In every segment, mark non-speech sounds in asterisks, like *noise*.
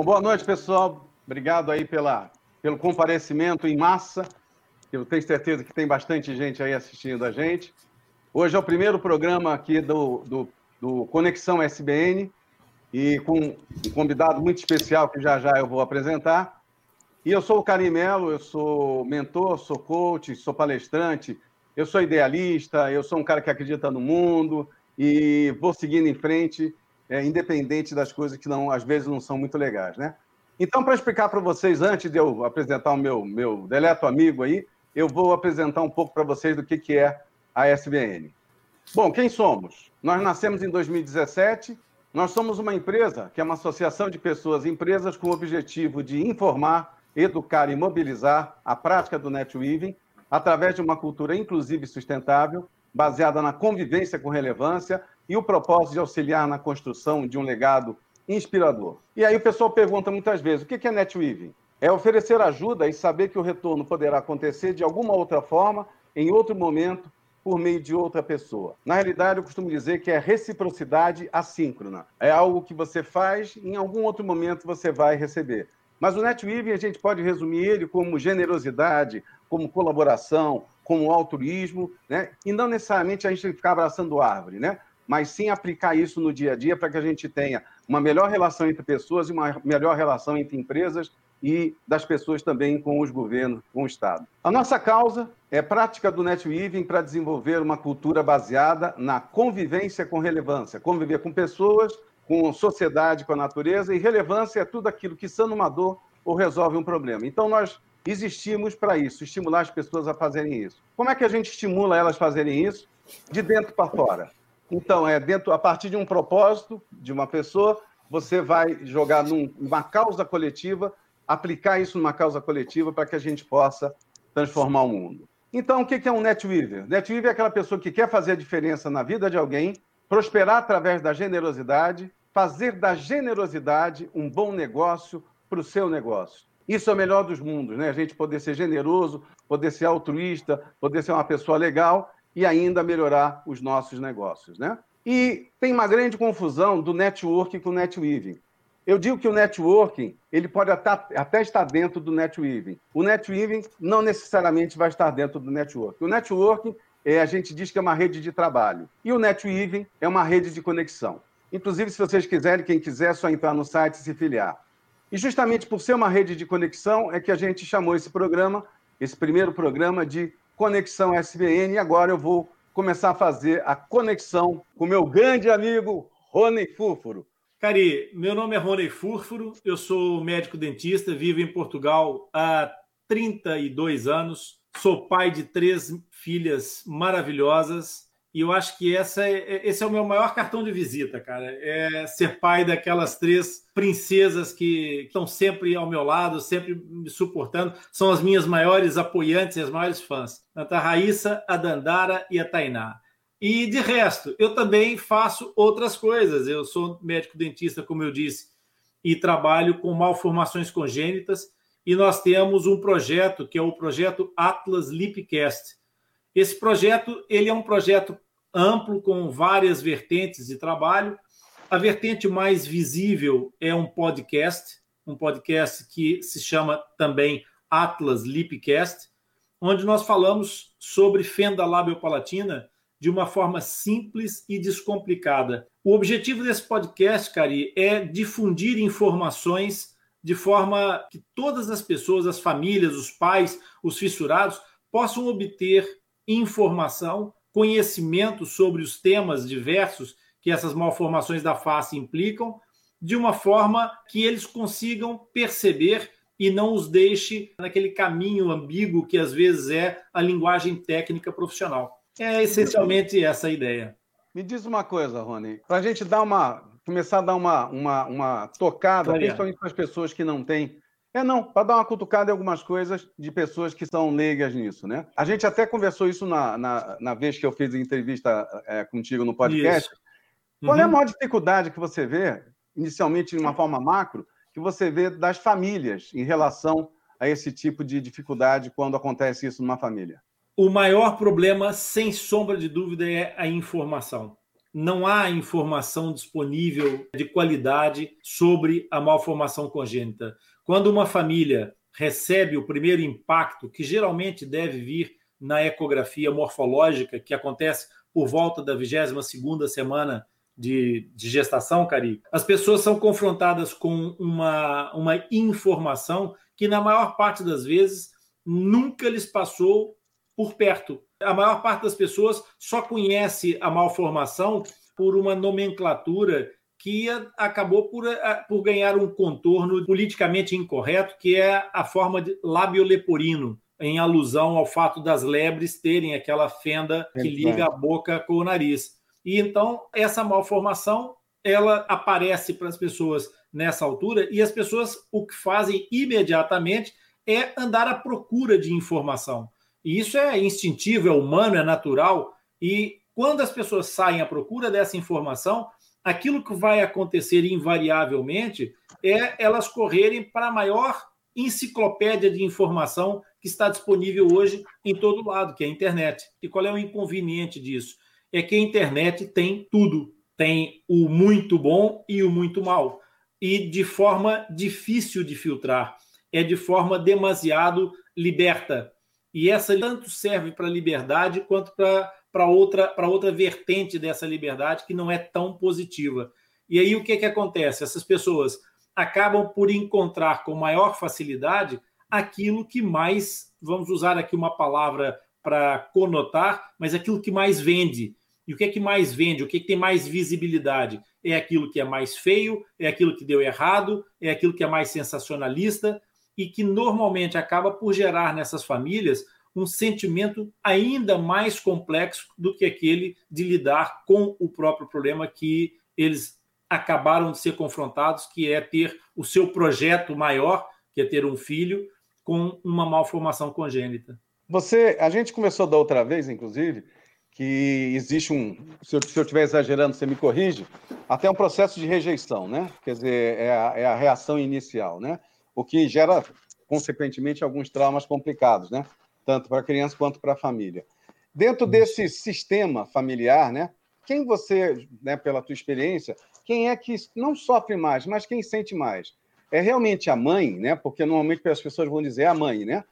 Bom, boa noite, pessoal. Obrigado aí pela, pelo comparecimento em massa. Eu tenho certeza que tem bastante gente aí assistindo a gente. Hoje é o primeiro programa aqui do, do, do Conexão SBN e com um convidado muito especial que já já eu vou apresentar. E eu sou o Karim Melo, eu sou mentor, sou coach, sou palestrante, eu sou idealista, eu sou um cara que acredita no mundo e vou seguindo em frente, é, independente das coisas que não, às vezes não são muito legais, né? Então, para explicar para vocês, antes de eu apresentar o meu, meu deleto amigo aí, eu vou apresentar um pouco para vocês do que, que é a SBN. Bom, quem somos? Nós nascemos em 2017, nós somos uma empresa que é uma associação de pessoas e empresas com o objetivo de informar, educar e mobilizar a prática do netweaving através de uma cultura inclusiva e sustentável, baseada na convivência com relevância e o propósito de auxiliar na construção de um legado inspirador. E aí o pessoal pergunta muitas vezes, o que é netweaving? É oferecer ajuda e saber que o retorno poderá acontecer de alguma outra forma, em outro momento, por meio de outra pessoa. Na realidade, eu costumo dizer que é reciprocidade assíncrona. É algo que você faz, em algum outro momento você vai receber. Mas o NetWeaving a gente pode resumir ele como generosidade, como colaboração, como altruísmo, né? E não necessariamente a gente ficar abraçando árvore, né? Mas sim aplicar isso no dia a dia para que a gente tenha uma melhor relação entre pessoas e uma melhor relação entre empresas e das pessoas também com os governos, com o Estado. A nossa causa é prática do netweaving para desenvolver uma cultura baseada na convivência com relevância, conviver com pessoas com sociedade, com a natureza, e relevância é tudo aquilo que sana uma dor ou resolve um problema. Então, nós existimos para isso, estimular as pessoas a fazerem isso. Como é que a gente estimula elas a fazerem isso? De dentro para fora. Então, é dentro, a partir de um propósito de uma pessoa, você vai jogar numa causa coletiva, aplicar isso numa causa coletiva para que a gente possa transformar o mundo. Então, o que é um netweaver? Netweaver é aquela pessoa que quer fazer a diferença na vida de alguém, prosperar através da generosidade, fazer da generosidade um bom negócio para o seu negócio. Isso é o melhor dos mundos, né? A gente poder ser generoso, poder ser altruísta, poder ser uma pessoa legal e ainda melhorar os nossos negócios, né? E tem uma grande confusão do networking com o netweaving. Eu digo que o networking ele pode até, estar dentro do netweaving. O netweaving não necessariamente vai estar dentro do networking. O networking é, a gente diz que é uma rede de trabalho e o netweaving é uma rede de conexão. Inclusive, se vocês quiserem, quem quiser, é só entrar no site e se filiar. E justamente por ser uma rede de conexão é que a gente chamou esse programa, esse primeiro programa de Conexão SBN, e agora eu vou começar a fazer a conexão com meu grande amigo Rony Fúrfuro. Cari, meu nome é Rony Fúrfuro, eu sou médico dentista, vivo em Portugal há 32 anos, sou pai de três filhas maravilhosas, e eu acho que essa é, é, esse é o meu maior cartão de visita, cara. É ser pai daquelas três princesas que estão sempre ao meu lado, sempre me suportando. São as minhas maiores apoiantes e as maiores fãs. A Raíssa, a Dandara e a Tainá. E de resto, eu também faço outras coisas. Eu sou médico dentista, como eu disse, e trabalho com malformações congênitas. E nós temos um projeto que é o projeto Atlas Lipcast esse projeto ele é um projeto amplo com várias vertentes de trabalho. A vertente mais visível é um podcast, um podcast que se chama também Atlas Lipcast, onde nós falamos sobre fenda labiopalatina de uma forma simples e descomplicada. O objetivo desse podcast, Cari, é difundir informações de forma que todas as pessoas, as famílias, os pais, os fissurados, possam obter informação, conhecimento sobre os temas diversos que essas malformações da face implicam, de uma forma que eles consigam perceber e não os deixe naquele caminho ambíguo que às vezes é a linguagem técnica profissional. É essencialmente essa a ideia. Me diz uma coisa, Rony, para a gente dar uma, começar a dar uma, uma, uma tocada, principalmente para as pessoas que não têm é, não, para dar uma cutucada em algumas coisas de pessoas que são leigas nisso, né? A gente até conversou isso na, na, na vez que eu fiz a entrevista é, contigo no podcast. Uhum. Qual é a uhum. maior dificuldade que você vê, inicialmente de uma forma macro, que você vê das famílias em relação a esse tipo de dificuldade quando acontece isso numa família? O maior problema, sem sombra de dúvida, é a informação. não há informação disponível de qualidade sobre a malformação congênita. Quando uma família recebe o primeiro impacto, que geralmente deve vir na ecografia morfológica, que acontece por volta da 22ª semana de, de, gestação, Cari, as pessoas são confrontadas com uma, uma informação que, na maior parte das vezes, nunca lhes passou por perto. A maior parte das pessoas só conhece a malformação por uma nomenclatura que acabou por, por ganhar um contorno politicamente incorreto, que é a forma de lábio leporino, em alusão ao fato das lebres terem aquela fenda que liga a boca com o nariz. E então essa malformação ela aparece para as pessoas nessa altura e as pessoas o que fazem imediatamente é andar à procura de informação. E isso é instintivo, é humano, é natural. E quando as pessoas saem à procura dessa informação, aquilo que vai acontecer invariavelmente é elas correrem para a maior enciclopédia de informação que está disponível hoje em todo lado, que é a internet. E qual é o inconveniente disso? É que a internet tem tudo. Tem o muito bom e o muito mal. E de forma difícil de filtrar. É de forma demasiado liberta. E essa tanto serve para liberdade quanto para outra, outra vertente dessa liberdade que não é tão positiva. E aí o que, que acontece? Essas pessoas acabam por encontrar com maior facilidade aquilo que mais, vamos usar aqui uma palavra para conotar, mas aquilo que mais vende. E o que é que mais vende? O que, é que tem mais visibilidade? É aquilo que é mais feio, é aquilo que deu errado, é aquilo que é mais sensacionalista e que normalmente acaba por gerar nessas famílias um sentimento ainda mais complexo do que aquele de lidar com o próprio problema que eles acabaram de ser confrontados, que é ter o seu projeto maior, que é ter um filho com uma malformação congênita. Você, a gente começou da outra vez, inclusive, que existe um, se eu, estiver exagerando, você me corrige, até um processo de rejeição, né? Quer dizer, é a, é a reação inicial, né? O que gera, consequentemente, alguns traumas complicados, né? Tanto para a criança quanto para a família. Dentro desse sistema familiar, né? Quem você, né, pela tua experiência, quem é que não sofre mais, mas quem sente mais? É realmente a mãe, né? Porque normalmente as pessoas vão dizer é a mãe, né?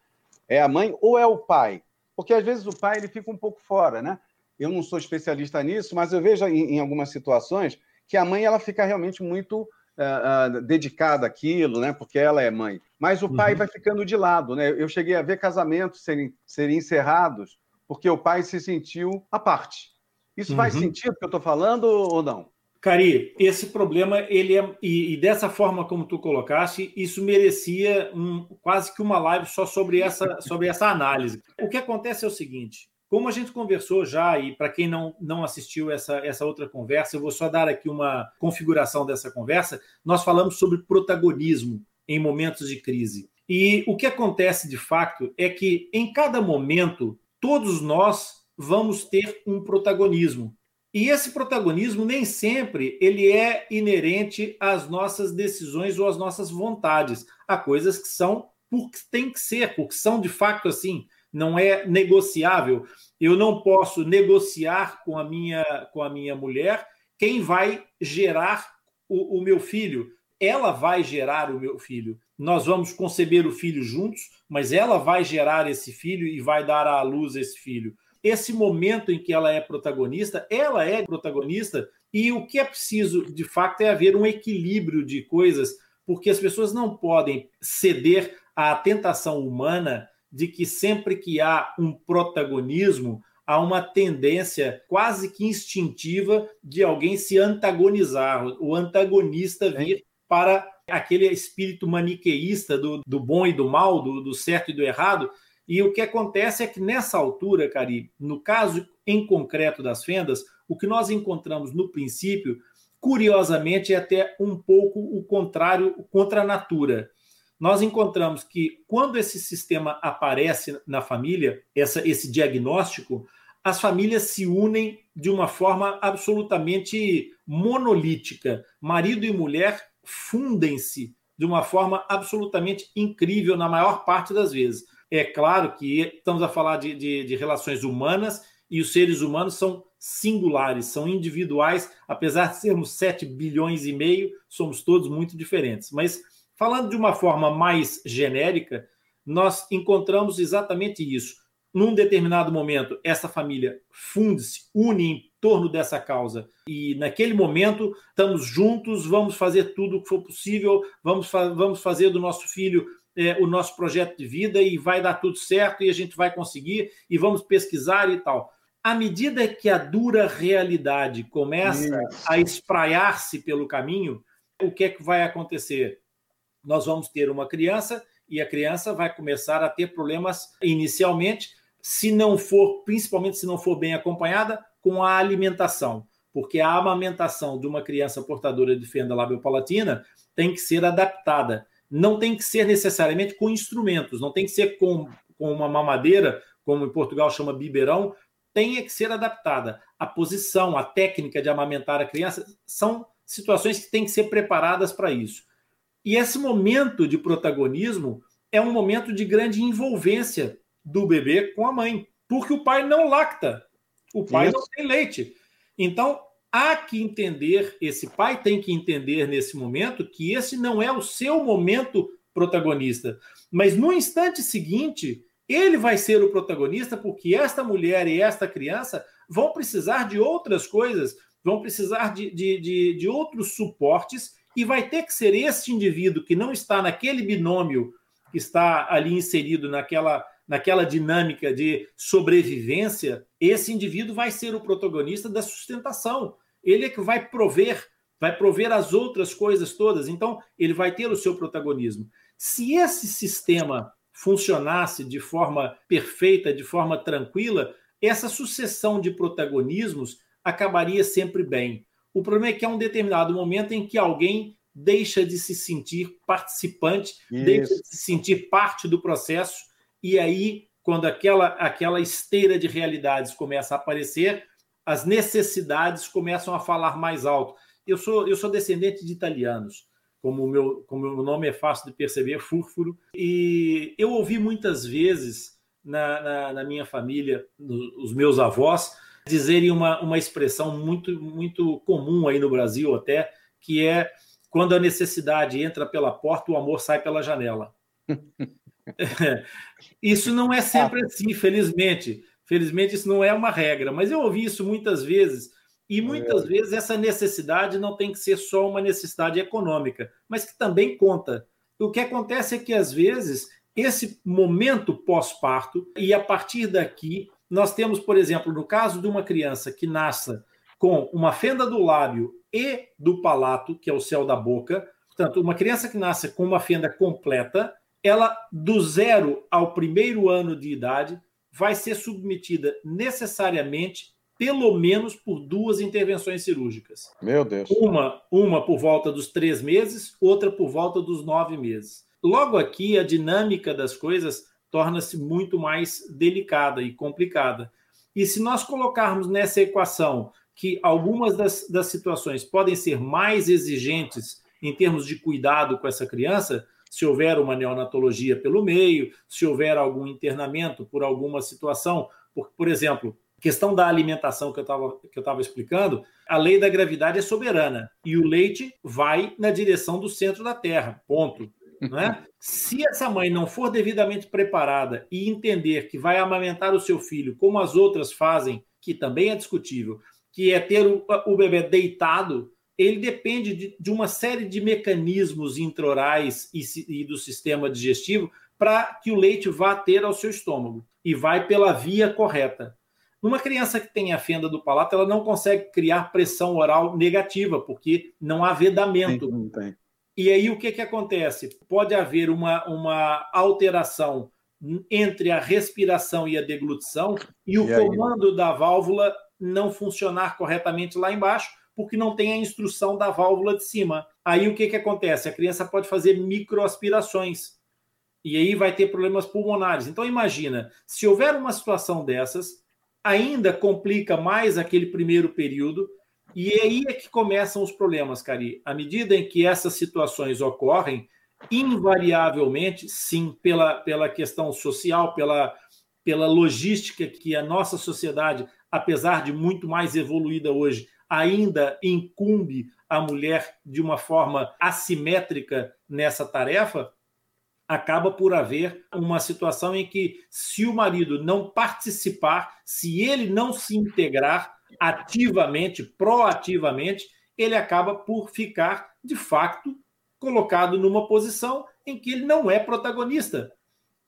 É a mãe ou é o pai? Porque às vezes o pai ele fica um pouco fora, né? Eu não sou especialista nisso, mas eu vejo em, em algumas situações que a mãe ela fica realmente muito uh, uh, dedicada àquilo, né? Porque ela é mãe. Mas o pai uhum. vai ficando de lado, né? Eu cheguei a ver casamentos serem, serem encerrados porque o pai se sentiu à parte. Isso uhum. faz sentido que eu estou falando ou não? Cari, esse problema, ele é, e, e, dessa forma como tu colocaste, isso merecia um, quase que uma live só sobre essa, sobre essa análise. O que acontece é o seguinte: como a gente conversou já, e para quem não, não assistiu essa, essa outra conversa, eu vou só dar aqui uma configuração dessa conversa. Nós falamos sobre protagonismo em momentos de crise. E o que acontece de fato é que em cada momento, todos nós vamos ter um protagonismo. E esse protagonismo nem sempre ele é inerente às nossas decisões ou às nossas vontades. Há coisas que são porque tem que ser, porque são de fato assim, não é negociável. Eu não posso negociar com a minha com a minha mulher quem vai gerar o, o meu filho. Ela vai gerar o meu filho. Nós vamos conceber o filho juntos, mas ela vai gerar esse filho e vai dar à luz esse filho esse momento em que ela é protagonista, ela é protagonista, e o que é preciso, de fato, é haver um equilíbrio de coisas, porque as pessoas não podem ceder à tentação humana de que sempre que há um protagonismo, há uma tendência quase que instintiva de alguém se antagonizar, o antagonista vir para aquele espírito maniqueísta do, do bom e do mal, do, do certo e do errado, e o que acontece é que nessa altura, Cari, no caso em concreto das fendas, o que nós encontramos no princípio, curiosamente, é até um pouco o contrário, contra a natura. Nós encontramos que quando esse sistema aparece na família, essa, esse diagnóstico, as famílias se unem de uma forma absolutamente monolítica. Marido e mulher fundem-se de uma forma absolutamente incrível na maior parte das vezes. É claro que estamos a falar de, de, de relações humanas e os seres humanos são singulares, são individuais, apesar de sermos 7 bilhões e meio, somos todos muito diferentes. Mas falando de uma forma mais genérica, nós encontramos exatamente isso. Num determinado momento, essa família funde-se, une em torno dessa causa. E naquele momento, estamos juntos, vamos fazer tudo o que for possível, vamos, fa vamos fazer do nosso filho é, o nosso projeto de vida e vai dar tudo certo e a gente vai conseguir e vamos pesquisar e tal. À medida que a dura realidade começa Isso. a espraiar-se pelo caminho, o que é que vai acontecer? Nós vamos ter uma criança e a criança vai começar a ter problemas inicialmente, se não for, principalmente se não for bem acompanhada, com a alimentação, porque a amamentação de uma criança portadora de fenda labiopalatina tem que ser adaptada. Não tem que ser necessariamente com instrumentos, não tem que ser com, com uma mamadeira, como em Portugal chama biberão, tem que ser adaptada. A posição, a técnica de amamentar a criança são situações que têm que ser preparadas para isso. E esse momento de protagonismo é um momento de grande envolvência do bebê com a mãe, porque o pai não lacta, o pai Isso. não tem leite. Então, há que entender, esse pai tem que entender nesse momento que esse não é o seu momento protagonista. Mas no instante seguinte, ele vai ser o protagonista porque esta mulher e esta criança vão precisar de outras coisas, vão precisar de, de, de, de outros suportes e vai ter que ser esse indivíduo que não está naquele binômio que está ali inserido naquela, naquela dinâmica de sobrevivência, esse indivíduo vai ser o protagonista da sustentação. Ele é que vai prover, vai prover as outras coisas todas. Então, ele vai ter o seu protagonismo. Se esse sistema funcionasse de forma perfeita, de forma tranquila, essa sucessão de protagonismos acabaria sempre bem. O problema é que há um determinado momento em que alguém deixa de se sentir participante, Isso. deixa de se sentir parte do processo, e aí, quando aquela, aquela esteira de realidades começa a aparecer, as necessidades começam a falar mais alto. Eu sou, eu sou descendente de italianos, como o meu, como o meu nome é fácil de perceber, Fúrfuro, e eu ouvi muitas vezes na, na, na minha família, no, os meus avós, dizerem uma, uma expressão muito, muito comum aí no Brasil até, que é quando a necessidade entra pela porta, o amor sai pela janela. *laughs* *laughs* isso não é sempre assim, felizmente. Felizmente, isso não é uma regra, mas eu ouvi isso muitas vezes. E muitas é. vezes essa necessidade não tem que ser só uma necessidade econômica, mas que também conta. O que acontece é que, às vezes, esse momento pós-parto, e a partir daqui, nós temos, por exemplo, no caso de uma criança que nasça com uma fenda do lábio e do palato, que é o céu da boca, portanto, uma criança que nasce com uma fenda completa, ela, do zero ao primeiro ano de idade, vai ser submetida necessariamente, pelo menos, por duas intervenções cirúrgicas. Meu Deus. Uma, uma por volta dos três meses, outra por volta dos nove meses. Logo aqui, a dinâmica das coisas torna-se muito mais delicada e complicada. E se nós colocarmos nessa equação que algumas das, das situações podem ser mais exigentes em termos de cuidado com essa criança, se houver uma neonatologia pelo meio, se houver algum internamento por alguma situação, por, por exemplo, questão da alimentação que eu estava explicando, a lei da gravidade é soberana e o leite vai na direção do centro da Terra, ponto. Né? Se essa mãe não for devidamente preparada e entender que vai amamentar o seu filho como as outras fazem, que também é discutível, que é ter o, o bebê deitado, ele depende de, de, uma série de mecanismos intraorais e, e do sistema digestivo para que o leite vá ter ao seu estômago e vai pela via correta. Numa criança que tem a fenda do palato, ela não consegue criar pressão oral negativa, porque não há vedamento. Não tem. E aí o que, que acontece? Pode haver uma, uma alteração entre a respiração e a deglutição e, e o aí? comando da válvula não funcionar corretamente lá embaixo, porque não tem a instrução da válvula de cima. Aí o que, que acontece? A criança pode fazer microaspirações e aí vai ter problemas pulmonares. Então imagina, se houver uma situação dessas, ainda complica mais aquele primeiro período, e aí é que começam os problemas, Cari. À medida em que essas situações ocorrem, invariavelmente, sim, pela, pela questão social, pela, pela logística que a nossa sociedade apesar de muito mais evoluída hoje, ainda incumbe a mulher de uma forma assimétrica nessa tarefa, acaba por haver uma situação em que, se o marido não participar, se ele não se integrar ativamente, proativamente, ele acaba por ficar, de fato, colocado numa posição em que ele não é protagonista.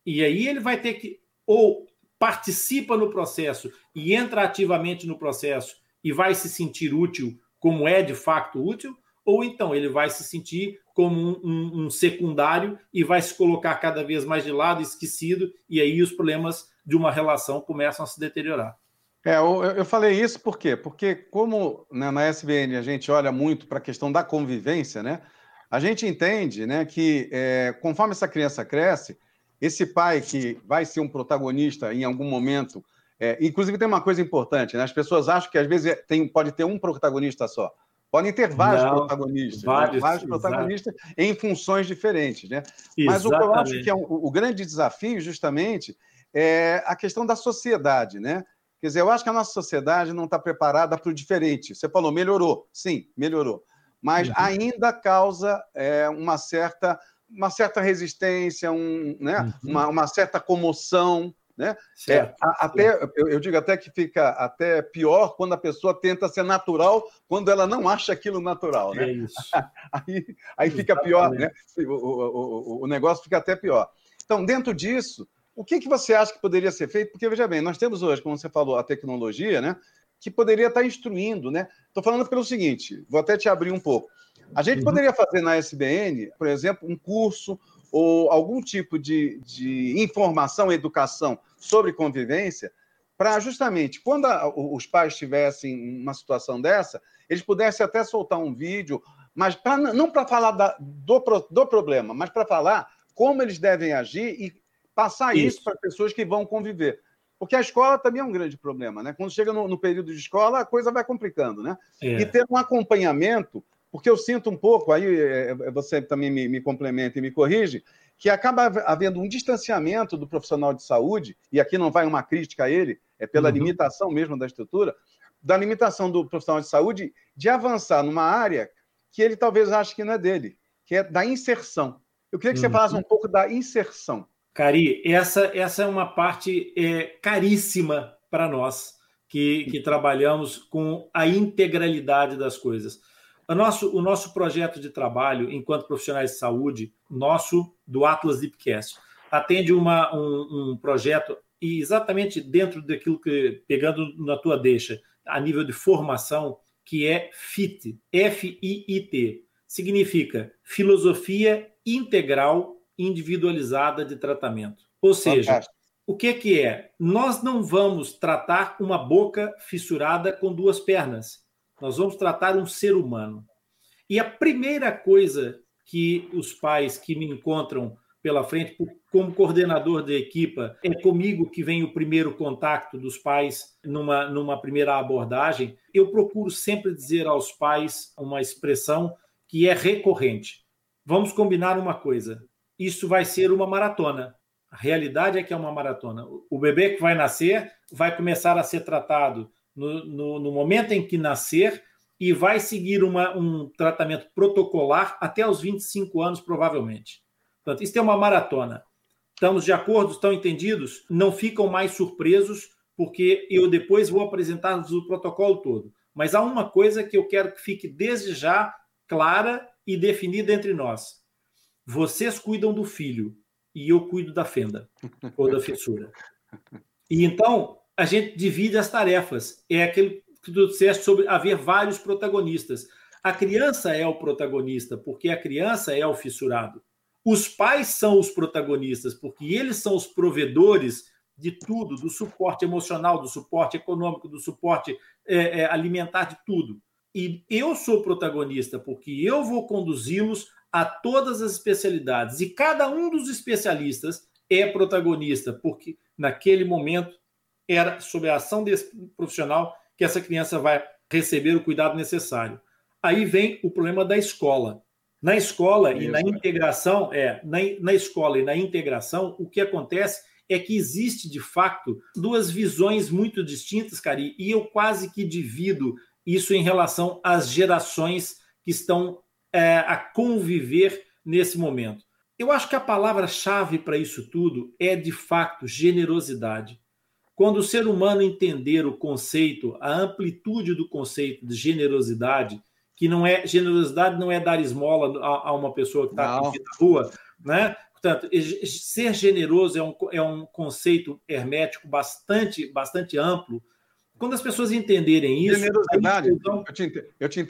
E aí ele vai ter que ou participa no processo e entra ativamente no processo e vai se sentir útil como é de facto útil, ou então ele vai se sentir como um, um, um, secundário e vai se colocar cada vez mais de lado, esquecido, e aí os problemas de uma relação começam a se deteriorar. É, eu, eu falei isso por quê? Porque como né, na SBN a gente olha muito para a questão da convivência, né? A gente entende né, que é, conforme essa criança cresce, esse pai que vai ser um protagonista em algum momento, é, inclusive tem uma coisa importante, né? As pessoas acham que às vezes tem, pode ter um protagonista só. Podem ter vários Não, protagonistas, vários, né? vários protagonistas em funções diferentes, né? Mas o que eu acho que é um, o grande desafio, justamente, é a questão da sociedade, né? Quer dizer, eu acho que a nossa sociedade não está preparada para o diferente. Você falou, melhorou. Sim, melhorou. Mas uhum. ainda causa é, uma, certa, uma certa resistência, um, né? Uhum. uma, uma certa comoção. Né? É, até, eu, eu, digo até que fica até pior quando a pessoa tenta ser natural quando ela não acha aquilo natural. Né? É isso. *laughs* aí aí fica pior, né? O, o, o, o negócio fica até pior. Então, dentro disso, o que, que você acha que poderia ser feito? Porque, veja bem, nós temos hoje, como você falou, a tecnologia, né? Que poderia estar instruindo, né? Estou falando pelo seguinte, vou até te abrir um pouco. A gente uhum. poderia fazer na SBN, por exemplo, um curso ou algum tipo de, de informação, educação sobre convivência, para justamente, quando a, os pais tivessem uma situação dessa, eles pudessem até soltar um vídeo, mas pra, não para falar da, do, do problema, mas para falar como eles devem agir e passar isso, isso para pessoas que vão conviver. Porque a escola também é um grande problema, né? Quando chega no, no período de escola, a coisa vai complicando, né? É. E ter um acompanhamento porque eu sinto um pouco, aí é, é, você também me, me complementa e me corrige, que acaba havendo um distanciamento do profissional de saúde, e aqui não vai uma crítica a ele, é pela uhum. limitação mesmo da estrutura, da limitação do profissional de saúde de avançar numa área que ele talvez ache que não é dele, que é da inserção. Eu queria que uhum. você falasse um pouco da inserção. Cari, essa, essa é uma parte é, caríssima para nós que, que trabalhamos com a integralidade das coisas. O nosso, o nosso projeto de trabalho, enquanto profissionais de saúde, nosso do Atlas Deepcast, atende uma, um, um projeto e exatamente dentro daquilo que, pegando na tua deixa, a nível de formação, que é FIT, F-I-I-T, significa Filosofia Integral Individualizada de Tratamento. Ou seja, Fantástico. o que, que é? Nós não vamos tratar uma boca fissurada com duas pernas. Nós vamos tratar um ser humano. E a primeira coisa que os pais que me encontram pela frente, como coordenador da equipa, é comigo que vem o primeiro contato dos pais numa, numa primeira abordagem. Eu procuro sempre dizer aos pais uma expressão que é recorrente. Vamos combinar uma coisa: isso vai ser uma maratona. A realidade é que é uma maratona. O bebê que vai nascer vai começar a ser tratado no, no, no momento em que nascer e vai seguir uma, um tratamento protocolar até os 25 anos, provavelmente. Portanto, isso é uma maratona. Estamos de acordo? Estão entendidos? Não ficam mais surpresos, porque eu depois vou apresentar o protocolo todo. Mas há uma coisa que eu quero que fique desde já clara e definida entre nós. Vocês cuidam do filho e eu cuido da fenda ou da fissura. E então, a gente divide as tarefas. É aquele que tu disseste sobre haver vários protagonistas. A criança é o protagonista, porque a criança é o fissurado. Os pais são os protagonistas, porque eles são os provedores de tudo, do suporte emocional, do suporte econômico, do suporte é, é, alimentar, de tudo. E eu sou protagonista, porque eu vou conduzi-los a todas as especialidades. E cada um dos especialistas é protagonista, porque naquele momento era sob a ação desse profissional que essa criança vai receber o cuidado necessário. Aí vem o problema da escola. Na escola e na integração, é, na, na escola e na integração, o que acontece é que existe, de fato, duas visões muito distintas, Cari, e eu quase que divido isso em relação às gerações que estão é, a conviver nesse momento. Eu acho que a palavra-chave para isso tudo é, de fato, generosidade. Quando o ser humano entender o conceito, a amplitude do conceito de generosidade, que não é generosidade não é dar esmola a, a uma pessoa que está na rua, né? Portanto, ser generoso é um, é um conceito hermético bastante, bastante amplo. Quando as pessoas entenderem isso. Generosidade, então... eu, te, eu te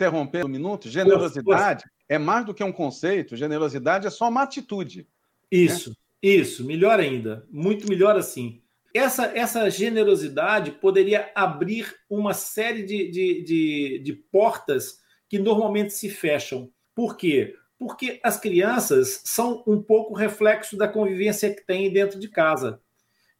um minuto. Generosidade é mais do que um conceito, generosidade é só uma atitude. Isso, né? isso, melhor ainda, muito melhor assim. Essa, essa generosidade poderia abrir uma série de, de, de, de portas que normalmente se fecham. Por quê? Porque as crianças são um pouco reflexo da convivência que tem dentro de casa.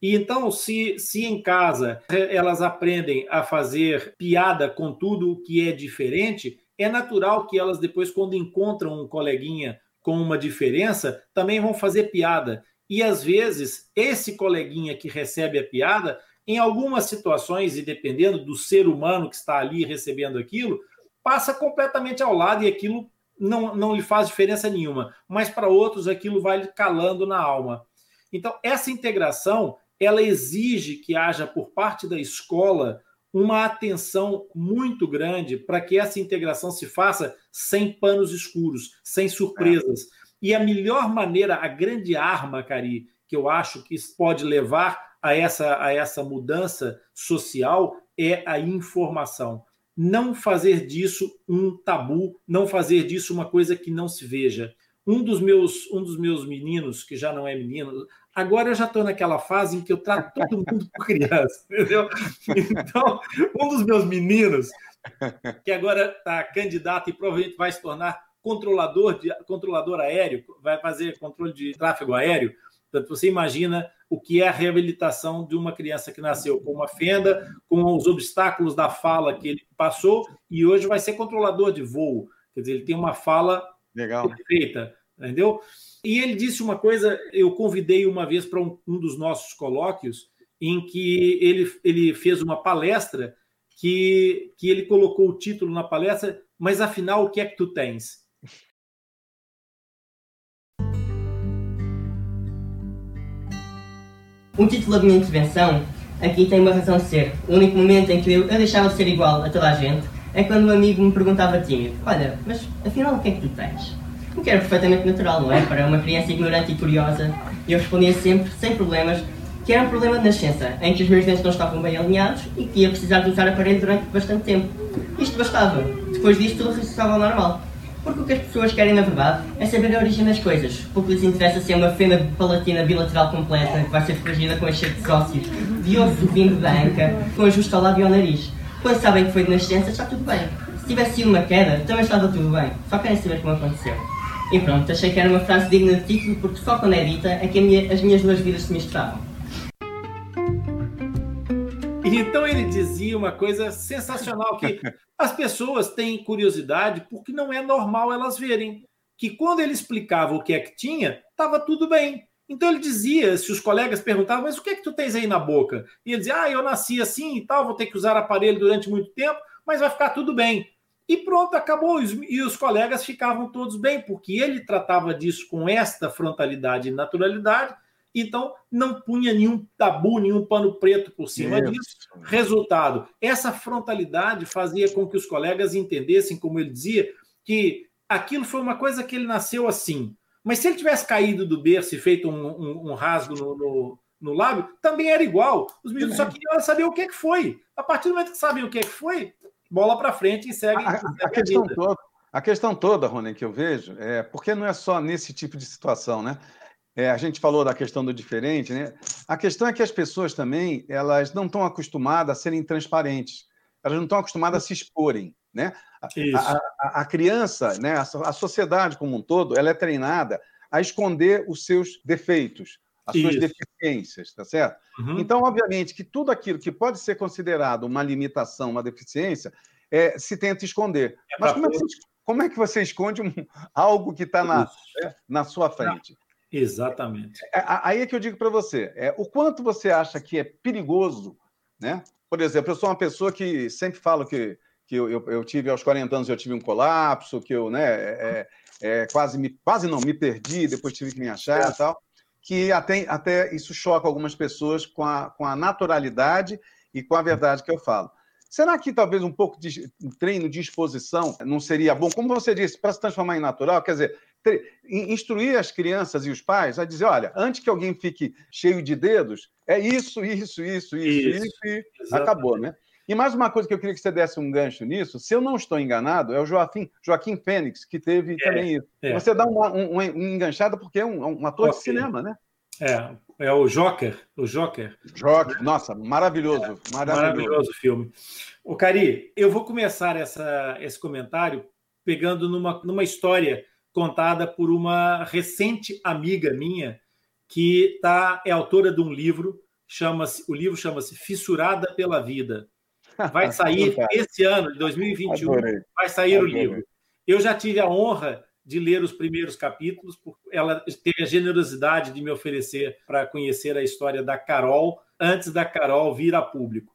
E então, se, se em casa elas aprendem a fazer piada com tudo que é diferente, é natural que elas depois, quando encontram um coleguinha com uma diferença, também vão fazer piada. E às vezes, esse coleguinha que recebe a piada, em algumas situações, e dependendo do ser humano que está ali recebendo aquilo, passa completamente ao lado e aquilo não, não lhe faz diferença nenhuma. Mas para outros aquilo vai calando na alma. Então, essa integração, ela exige que haja por parte da escola uma atenção muito grande para que essa integração se faça sem panos escuros, sem surpresas. E a melhor maneira, a grande arma, Cari, que eu acho que pode levar a essa, a essa mudança social é a informação não fazer disso um tabu, não fazer disso uma coisa que não se veja. Um dos meus, um dos meus meninos, que já não é menino, agora eu já estou naquela fase em que eu trato todo mundo por criança, *laughs* entendeu? Então, um dos meus meninos, que agora está candidato e provavelmente vai se tornar controlador, de, controlador aéreo, vai fazer controle de tráfego aéreo. Portanto, você imagina o que é a reabilitação de uma criança que nasceu com uma fenda, com os obstáculos da fala que ele passou e hoje vai ser controlador de voo. Quer dizer, ele tem uma fala Legal. perfeita, entendeu? E ele disse uma coisa, eu convidei uma vez para um, um, dos nossos colóquios, em que ele, ele fez uma palestra que, que ele colocou o título na palestra, mas afinal, o que é que tu tens? O título da minha intervenção aqui tem uma razão de ser. O único momento em que eu, eu deixava de ser igual a toda a gente é quando um amigo me perguntava tímido: Olha, mas afinal o que é que tu tens? O que era perfeitamente natural, não é? Para uma criança ignorante e curiosa. E eu respondia sempre, sem problemas, que era um problema de nascença, em que os meus dentes não estavam bem alinhados e que ia precisar de usar aparelho durante bastante tempo. Isto bastava. Depois disto, tudo regressava ao normal. Porque o que as pessoas querem, na verdade, é saber a origem das coisas. Porque lhes interessa se é uma fenda palatina bilateral completa que vai ser protegida com excesso de ósseos, de osso vindo da anca, com ajuste ao lábio e ao nariz. Quando sabem que foi de nascença, está tudo bem. Se tivesse sido uma queda, também estava tudo bem. Só querem saber como aconteceu. E pronto, achei que era uma frase digna de título, porque só quando é dita é que minha, as minhas duas vidas se misturavam. Então ele dizia uma coisa sensacional que *laughs* as pessoas têm curiosidade porque não é normal elas verem que quando ele explicava o que é que tinha, estava tudo bem. Então ele dizia, se os colegas perguntavam, mas o que é que tu tens aí na boca? E ele dizia, ah, eu nasci assim e tal, vou ter que usar aparelho durante muito tempo, mas vai ficar tudo bem. E pronto, acabou. E os colegas ficavam todos bem, porque ele tratava disso com esta frontalidade e naturalidade, então não punha nenhum tabu, nenhum pano preto por cima Isso. disso. Resultado: essa frontalidade fazia com que os colegas entendessem, como ele dizia, que aquilo foi uma coisa que ele nasceu assim. Mas se ele tivesse caído do berço e feito um, um, um rasgo no, no, no, lábio, também era igual. Os meninos só queriam saber o que, é que foi. A partir do momento que sabem o que, é que foi, bola para frente e segue. A, a, a questão toda, a questão toda, Rony, que eu vejo, é porque não é só nesse tipo de situação, né? É, a gente falou da questão do diferente, né? A questão é que as pessoas também elas não estão acostumadas a serem transparentes, elas não estão acostumadas a se exporem, né? A, a, a, criança, né? A, sociedade como um todo, ela é treinada a esconder os seus defeitos, as Isso. suas deficiências, tá certo? Uhum. Então, obviamente, que tudo aquilo que pode ser considerado uma limitação, uma deficiência, é, se tenta esconder. É Mas como é, que você, como é, que você, esconde um, algo que está na, é, na sua frente? Exatamente. É, aí é que eu digo para você, é, o quanto você acha que é perigoso, né? Por exemplo, eu sou uma pessoa que sempre falo que, que eu, eu, eu tive aos 40 anos eu tive um colapso, que eu, né, é, é, é quase me quase não me perdi, depois tive que me achar e tal, que até, até isso choca algumas pessoas com a, com a naturalidade e com a verdade que eu falo. Será que talvez um pouco de treino de exposição não seria bom? Como você disse, para se transformar em natural, quer dizer, instruir as crianças e os pais a dizer: olha, antes que alguém fique cheio de dedos, é isso, isso, isso, isso, isso, isso e acabou, né? E mais uma coisa que eu queria que você desse um gancho nisso, se eu não estou enganado, é o Joaquim, Joaquim Fênix, que teve é, também isso. É. Você dá uma, um, um, enganchada porque é um, um ator okay. de cinema, né? É, é o Joker, o Joker. Joker, nossa, maravilhoso, é, maravilhoso. Maravilhoso filme. O Cari, eu vou começar essa, esse comentário pegando numa, numa história contada por uma recente amiga minha que tá, é autora de um livro, chama-se o livro chama-se Fissurada pela Vida. Vai *laughs* sair esse ano, de 2021, Adorei. vai sair Adorei. o livro. Eu já tive a honra de ler os primeiros capítulos, porque ela teve a generosidade de me oferecer para conhecer a história da Carol antes da Carol vir a público.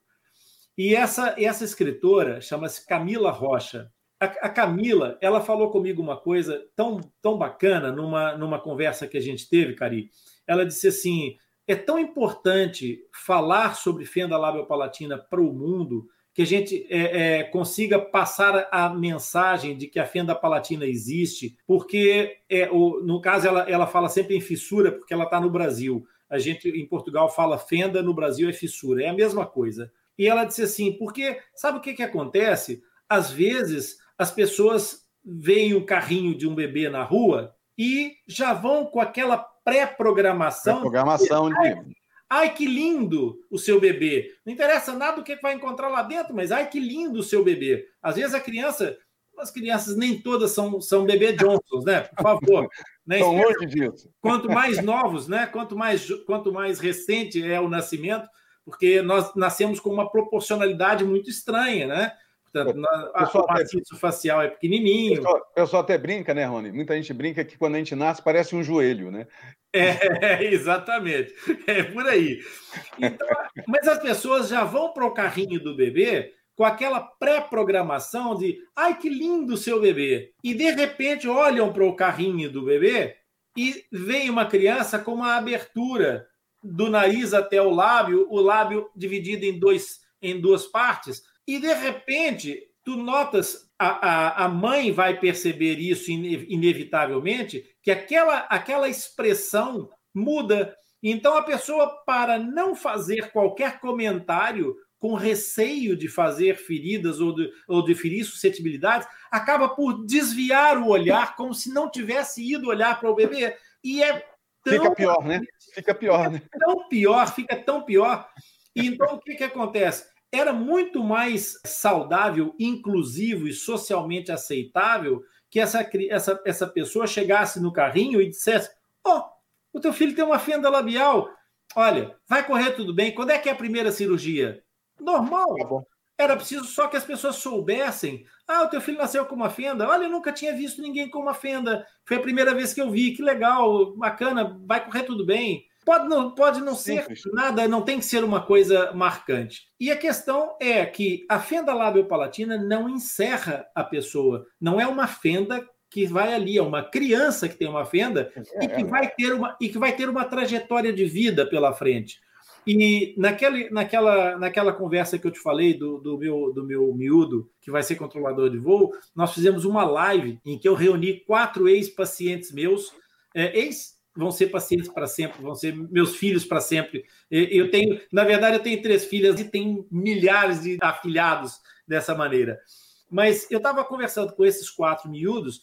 E essa, essa escritora chama-se Camila Rocha. A, a, Camila, ela falou comigo uma coisa tão, tão bacana numa, numa conversa que a gente teve, Cari. Ela disse assim: é tão importante falar sobre fenda labiopalatina para o mundo que a gente é, é, consiga passar a mensagem de que a fenda palatina existe, porque é, o, no caso ela, ela fala sempre em fissura, porque ela está no Brasil. A gente em Portugal fala fenda, no Brasil é fissura, é a mesma coisa. E ela disse assim, porque sabe o que, que acontece? Às vezes as pessoas veem o carrinho de um bebê na rua e já vão com aquela pré-programação. Pré-programação de Ai, que lindo o seu bebê. Não interessa nada do que vai encontrar lá dentro, mas ai, que lindo o seu bebê. Às vezes a criança, as crianças nem todas são, são bebê Johnsons, né? Por favor. Né? São longe disso. Quanto mais novos, né? Quanto mais, quanto mais recente é o nascimento, porque nós nascemos com uma proporcionalidade muito estranha, né? Portanto, a, o maciço até... facial é pequenininho. O pessoal, pessoal até brinca, né, Rony? Muita gente brinca que quando a gente nasce parece um joelho, né? É, *laughs* exatamente. É por aí. Então, mas as pessoas já vão para o carrinho do bebê com aquela pré-programação de ai que lindo o seu bebê. E de repente olham para o carrinho do bebê e vem uma criança com uma abertura do nariz até o lábio, o lábio dividido em, dois, em duas partes, e de repente tu notas a, a, a mãe vai perceber isso inevitavelmente, que aquela, aquela expressão muda. Então a pessoa, para não fazer qualquer comentário com receio de fazer feridas ou de, ou de ferir suscetibilidades, acaba por desviar o olhar como se não tivesse ido olhar para o bebê. E é tão... Fica pior, né? Fica pior, né? Tão pior, fica tão pior. Então, o que, que acontece? Era muito mais saudável, inclusivo e socialmente aceitável que essa, essa, essa pessoa chegasse no carrinho e dissesse: Ó, oh, o teu filho tem uma fenda labial. Olha, vai correr tudo bem. Quando é que é a primeira cirurgia? Normal. Tá Era preciso só que as pessoas soubessem. Ah, o teu filho nasceu com uma fenda. Olha, eu nunca tinha visto ninguém com uma fenda. Foi a primeira vez que eu vi. Que legal, bacana, vai correr tudo bem. Pode não, pode não ser nada, não tem que ser uma coisa marcante. E a questão é que a fenda labiopalatina não encerra a pessoa. Não é uma fenda que vai ali, é uma criança que tem uma fenda é, e, que vai ter uma, e que vai ter uma trajetória de vida pela frente. E naquele, naquela, naquela conversa que eu te falei do, do, meu, do meu miúdo, que vai ser controlador de voo, nós fizemos uma live em que eu reuni quatro ex-pacientes meus, é, ex vão ser pacientes para sempre, vão ser meus filhos para sempre. Eu tenho, na verdade, eu tenho três filhas e tenho milhares de afilhados dessa maneira. Mas eu estava conversando com esses quatro miúdos.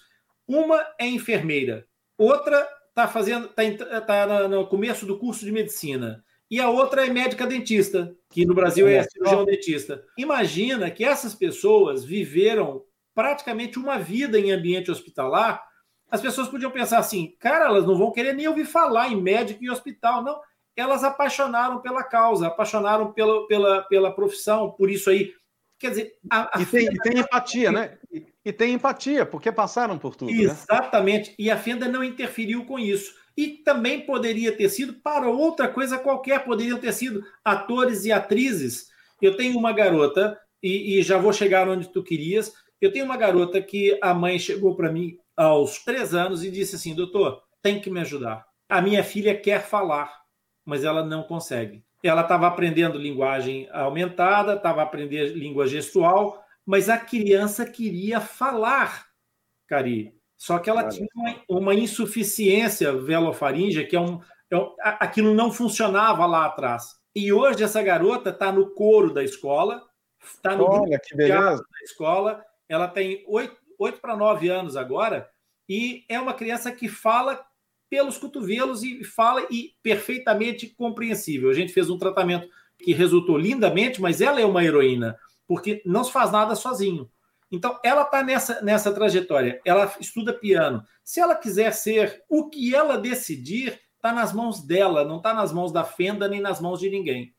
Uma é enfermeira, outra está fazendo, está tá no começo do curso de medicina e a outra é médica dentista, que no Brasil é cirurgião dentista. Imagina que essas pessoas viveram praticamente uma vida em ambiente hospitalar as pessoas podiam pensar assim, cara, elas não vão querer nem ouvir falar em médico e hospital. Não, elas apaixonaram pela causa, apaixonaram pela, pela, pela profissão, por isso aí. Quer dizer, a, a e, tem, e, tem, empatia, né? E, e, tem empatia, porque passaram por tudo. Né? Exatamente. Né? E a Fenda não interferiu com isso. E também poderia ter sido para outra coisa qualquer, poderiam ter sido atores e atrizes. Eu tenho uma garota, e, e já vou chegar onde tu querias. Eu tenho uma garota que a mãe chegou para mim aos três anos e disse assim: doutor, tem que me ajudar. A minha filha quer falar, mas ela não consegue. Ela estava aprendendo linguagem aumentada, estava aprendendo língua gestual, mas a criança queria falar, Cari. Só que ela tinha uma, uma insuficiência velofaríngea, que é um, é um, aquilo não funcionava lá atrás. E hoje essa garota está no coro da escola, está no Olha, que beleza. da escola, ela tem oito, oito para nove anos agora, e é uma criança que fala pelos cotovelos e fala e perfeitamente compreensível. A gente fez um tratamento que resultou lindamente, mas ela é uma heroína, porque não se faz nada sozinho. Então, ela está nessa, nessa trajetória, ela estuda piano. Se ela quiser ser o que ela decidir, está nas mãos dela, não está nas mãos da Fenda nem nas mãos de ninguém.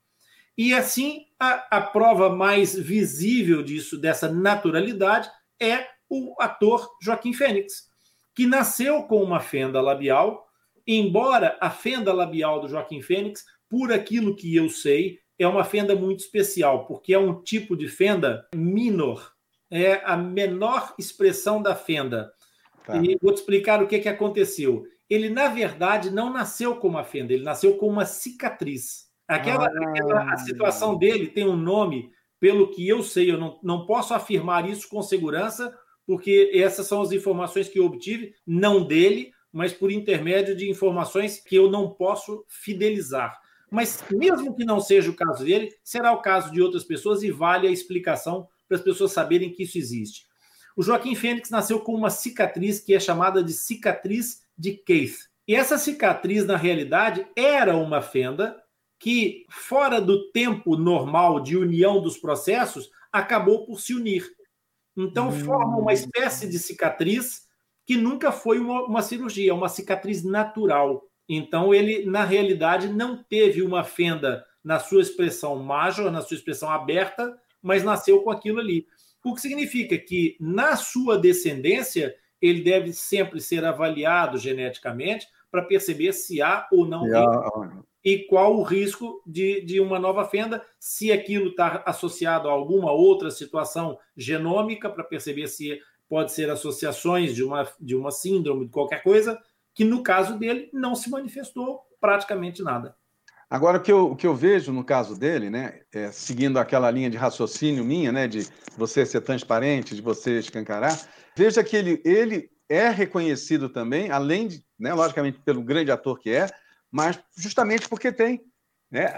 E assim, a, a prova mais visível disso, dessa naturalidade, é o ator Joaquim Fênix, que nasceu com uma fenda labial, embora a fenda labial do Joaquim Fênix, por aquilo que eu sei, é uma fenda muito especial, porque é um tipo de fenda minor, é a menor expressão da fenda. Tá. E vou te explicar o que, que aconteceu. Ele, na verdade, não nasceu com uma fenda, ele nasceu com uma cicatriz. Aquela, ah. aquela a situação dele tem um nome, pelo que eu sei, eu não, não posso afirmar isso com segurança, porque essas são as informações que eu obtive, não dele, mas por intermédio de informações que eu não posso fidelizar. Mas mesmo que não seja o caso dele, será o caso de outras pessoas e vale a explicação para as pessoas saberem que isso existe. O Joaquim Fênix nasceu com uma cicatriz que é chamada de cicatriz de Keith. E essa cicatriz, na realidade, era uma fenda que, fora do tempo normal de união dos processos, acabou por se unir. Então, hum. forma uma espécie de cicatriz que nunca foi uma, uma cirurgia, é uma cicatriz natural. Então, ele, na realidade, não teve uma fenda na sua expressão major, na sua expressão aberta, mas nasceu com aquilo ali. O que significa que, na sua descendência, ele deve sempre ser avaliado geneticamente para perceber se há ou não e qual o risco de, de uma nova fenda, se aquilo está associado a alguma outra situação genômica, para perceber se pode ser associações de uma, de uma síndrome, de qualquer coisa, que no caso dele não se manifestou praticamente nada. Agora, o que eu, o que eu vejo no caso dele, né, é, seguindo aquela linha de raciocínio minha, né, de você ser transparente, de você escancarar, veja que ele, ele é reconhecido também, além de, né, logicamente, pelo grande ator que é, mas justamente porque tem. Né,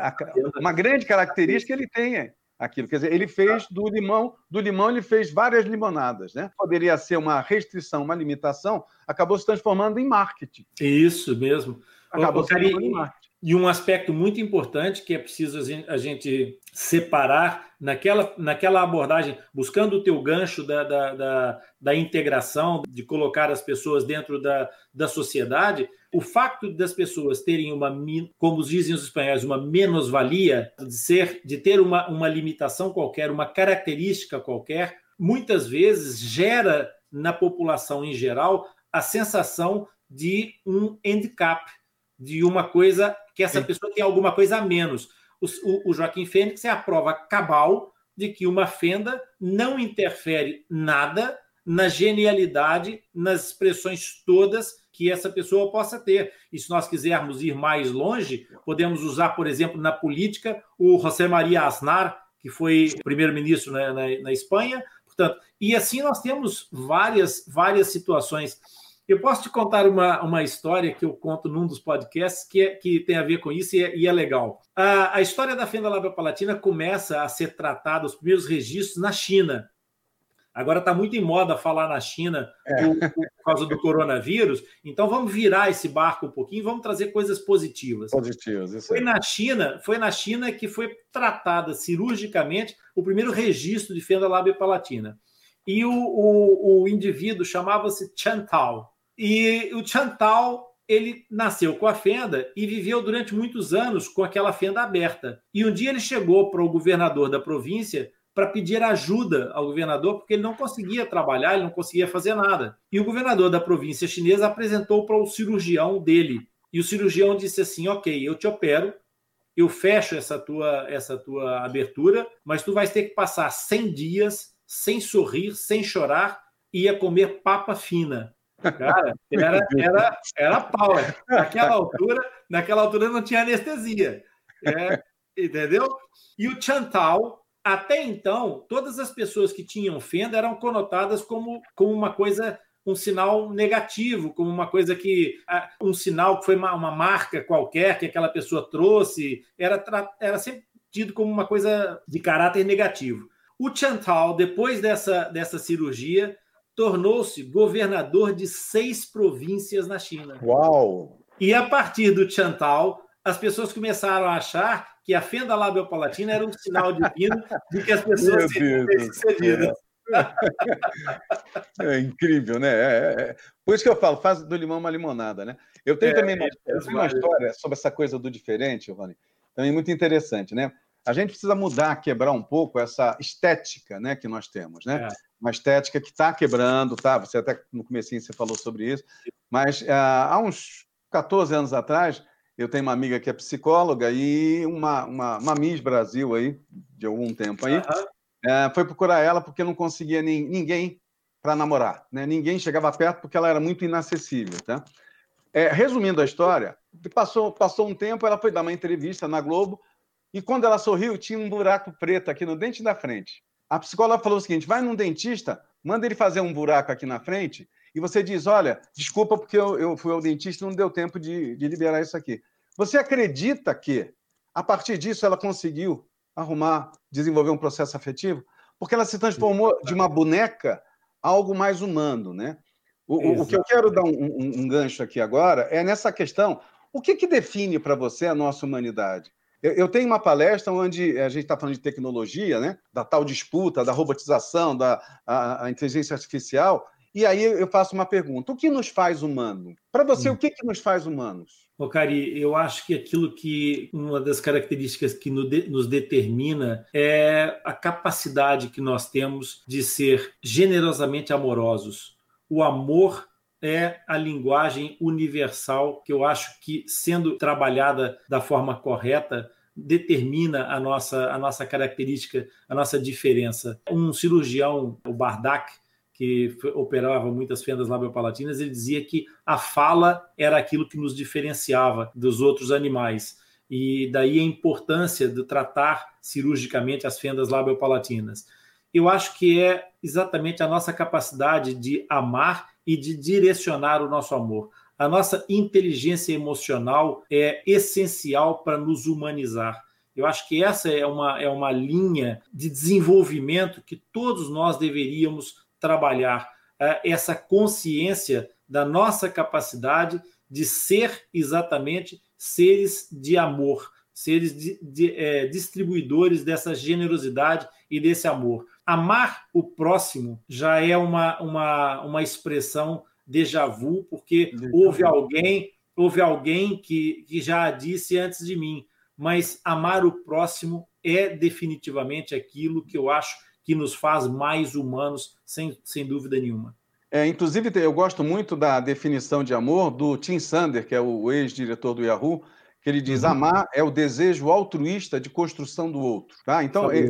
uma grande característica ele tem é aquilo. Quer dizer, ele fez do limão, do limão ele fez várias limonadas. Né? Poderia ser uma restrição, uma limitação, acabou se transformando em marketing. Isso mesmo. Acabou se transformando em marketing. E um aspecto muito importante que é preciso a gente separar naquela, naquela abordagem, buscando o teu gancho da, da, da, da integração, de colocar as pessoas dentro da, da sociedade, o fato das pessoas terem uma, como dizem os espanhóis, uma menos-valia, de ser, de ter uma, uma limitação qualquer, uma característica qualquer, muitas vezes gera na população em geral a sensação de um handicap, de uma coisa que essa pessoa tem alguma coisa a menos. O, o, Joaquim Fênix é a prova cabal de que uma fenda não interfere nada na genialidade, nas expressões todas que essa pessoa possa ter. E se nós quisermos ir mais longe, podemos usar, por exemplo, na política, o José Maria Aznar, que foi primeiro-ministro na, na, na Espanha. Portanto, e assim nós temos várias, várias situações. Eu posso te contar uma, uma história que eu conto num dos podcasts que, é, que tem a ver com isso e é, e é legal. A, a, história da fenda lábia palatina começa a ser tratada, os primeiros registros, na China. Agora está muito em moda falar na China é. por, por, causa do coronavírus. Então vamos virar esse barco um pouquinho, vamos trazer coisas positivas. Positivas, isso foi na China, foi na China que foi tratada cirurgicamente o primeiro registro de fenda lábia palatina. E o, o, o indivíduo chamava-se Chantal. E o Chantal ele nasceu com a fenda e viveu durante muitos anos com aquela fenda aberta. E um dia ele chegou para o governador da província para pedir ajuda ao governador, porque ele não conseguia trabalhar, ele não conseguia fazer nada. E o governador da província chinesa apresentou para o cirurgião dele e o cirurgião disse assim: ok, eu te opero, eu fecho essa tua, essa tua abertura, mas tu vais ter que passar 100 dias sem sorrir, sem chorar e ia comer papa fina. Cara, era, era, era pau. Naquela altura, naquela altura não tinha anestesia. É, entendeu? E o Chantal, até então, todas as pessoas que tinham fenda eram conotadas como, como uma coisa, um sinal negativo, como uma coisa que. um sinal que foi uma, uma marca qualquer que aquela pessoa trouxe, era, era sempre tido como uma coisa de caráter negativo. O Chantal, depois dessa, dessa cirurgia, tornou-se governador de seis províncias na China. Uau! E a partir do Chantal, as pessoas começaram a achar que a fenda labiopalatina era um sinal divino de que as pessoas seriam bem-sucedidas. É. *laughs* é incrível, né? É, é. Por isso que eu falo, faz do limão uma limonada, né? Eu tenho é, também uma, eu tenho uma história sobre essa coisa do diferente, Rony, também muito interessante, né? A gente precisa mudar, quebrar um pouco essa estética, né, que nós temos, né? É uma estética que está quebrando, tá? Você até no comecinho você falou sobre isso, mas uh, há uns 14 anos atrás, eu tenho uma amiga que é psicóloga e uma, uma, uma Miss Brasil aí, de algum tempo aí, uh, foi procurar ela porque não conseguia nem, ninguém para namorar, né? Ninguém chegava perto porque ela era muito inacessível, tá? É, resumindo a história, passou, passou um tempo, ela foi dar uma entrevista na Globo e quando ela sorriu, tinha um buraco preto aqui no dente da frente. A psicóloga falou o seguinte: vai num dentista, manda ele fazer um buraco aqui na frente, e você diz: olha, desculpa porque eu, eu fui ao dentista e não deu tempo de, de liberar isso aqui. Você acredita que, a partir disso, ela conseguiu arrumar, desenvolver um processo afetivo? Porque ela se transformou de uma boneca a algo mais humano, né? O, o que eu quero dar um, um, um, gancho aqui agora é nessa questão: o que, que define para você a nossa humanidade? Eu, tenho uma palestra onde a gente está falando de tecnologia, né? da tal disputa, da robotização, da a, a inteligência artificial, e aí eu faço uma pergunta: o que nos faz humano? Para você, hum. o que, que nos faz humanos? Ô, Cari, eu acho que aquilo que uma das características que nos determina é a capacidade que nós temos de ser generosamente amorosos. O amor é a linguagem universal que eu acho que, sendo trabalhada da forma correta, determina a nossa, a nossa característica, a nossa diferença. Um cirurgião, o Bardak, que operava muitas fendas labiopalatinas, ele dizia que a fala era aquilo que nos diferenciava dos outros animais. E daí a importância de tratar cirurgicamente as fendas labiopalatinas. Eu acho que é exatamente a nossa capacidade de amar e de direcionar o nosso amor. A nossa inteligência emocional é essencial para nos humanizar. Eu acho que essa é uma, é uma linha de desenvolvimento que todos nós deveríamos trabalhar. É essa consciência da nossa capacidade de ser exatamente seres de amor, seres de, de, é, distribuidores dessa generosidade e desse amor. Amar o próximo já é uma, uma, uma expressão déjà vu, porque houve alguém, houve alguém que, que já disse antes de mim, mas amar o próximo é definitivamente aquilo que eu acho que nos faz mais humanos, sem, sem dúvida nenhuma. É, inclusive, eu gosto muito da definição de amor do Tim Sander, que é o ex-diretor do Yahoo, que ele diz: uhum. amar é o desejo altruísta de construção do outro. Tá? Então, é, é,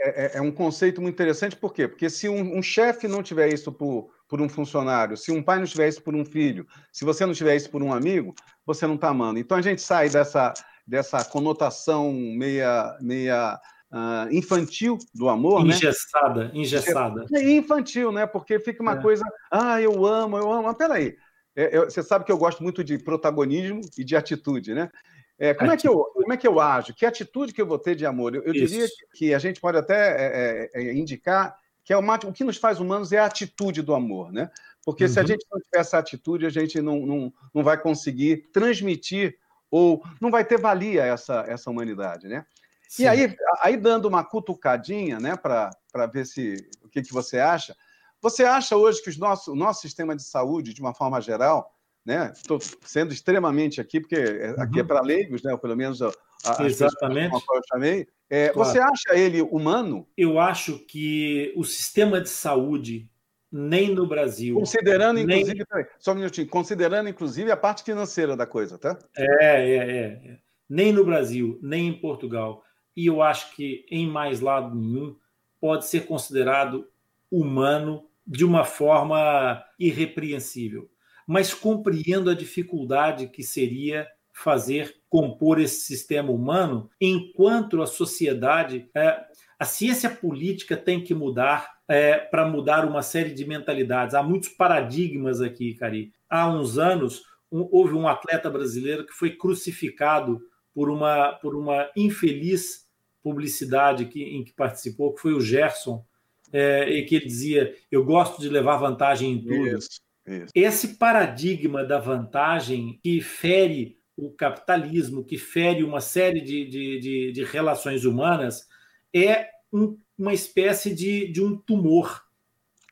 é, é, um conceito muito interessante, por quê? Porque se um, um chefe não tiver isso por, por um funcionário, se um pai não tiver isso por um filho, se você não tiver isso por um amigo, você não está amando. Então, a gente sai dessa, dessa conotação meia. meia Uh, infantil do amor, engessada, né? engessada. É infantil, né? Porque fica uma é. coisa, ah, eu amo, eu amo. Mas peraí, é, eu, você sabe que eu gosto muito de protagonismo e de atitude, né? É, como, é que eu, como é que eu ajo? Que atitude que eu vou ter de amor? Eu, eu diria que a gente pode até é, é, é, indicar que é uma, o que nos faz humanos é a atitude do amor, né? Porque uhum. se a uhum. gente não tiver essa atitude, a gente não, não, não vai conseguir transmitir ou não vai ter valia essa, essa humanidade, né? Sim. E aí, aí, dando uma cutucadinha, né, para ver se o que, que você acha, você acha hoje que os nosso, o nosso sistema de saúde, de uma forma geral, né? Estou sendo extremamente aqui, porque uhum. aqui é uhum. para leigos, né? Ou pelo menos a, a, Exatamente. as eu chamei. É, claro. Você acha ele humano? Eu acho que o sistema de saúde nem no Brasil. Considerando, nem... inclusive, só um minutinho, considerando, inclusive, a parte financeira da coisa, tá? É, é, é. é. Nem no Brasil, nem em Portugal. E eu acho que em mais lado nenhum pode ser considerado humano de uma forma irrepreensível. Mas compreendo a dificuldade que seria fazer compor esse sistema humano enquanto a sociedade, é, a ciência política tem que mudar é, para mudar uma série de mentalidades. Há muitos paradigmas aqui, Cari. Há uns anos um, houve um atleta brasileiro que foi crucificado por uma, por uma infeliz publicidade que, em que participou, que foi o Gerson, é, e que ele dizia: Eu gosto de levar vantagem em tudo. Isso, isso. Esse paradigma da vantagem que fere o capitalismo, que fere uma série de, de, de, de relações humanas, é um, uma espécie de, de um tumor.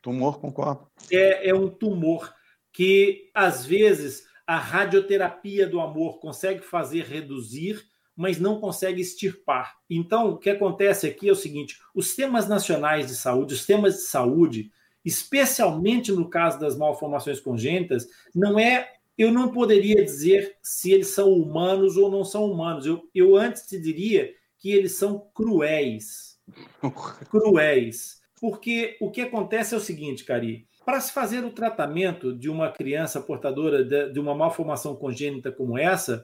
Tumor, concordo. É, é um tumor que, às vezes, a radioterapia do amor consegue fazer reduzir, mas não consegue extirpar. Então, o que acontece aqui é o seguinte: os sistemas nacionais de saúde, os sistemas de saúde, especialmente no caso das malformações congênitas, não é. Eu não poderia dizer se eles são humanos ou não são humanos. Eu, eu antes te diria que eles são cruéis. *laughs* cruéis. Porque o que acontece é o seguinte, Cari. Para se fazer o tratamento de uma criança portadora de, de uma malformação congênita como essa,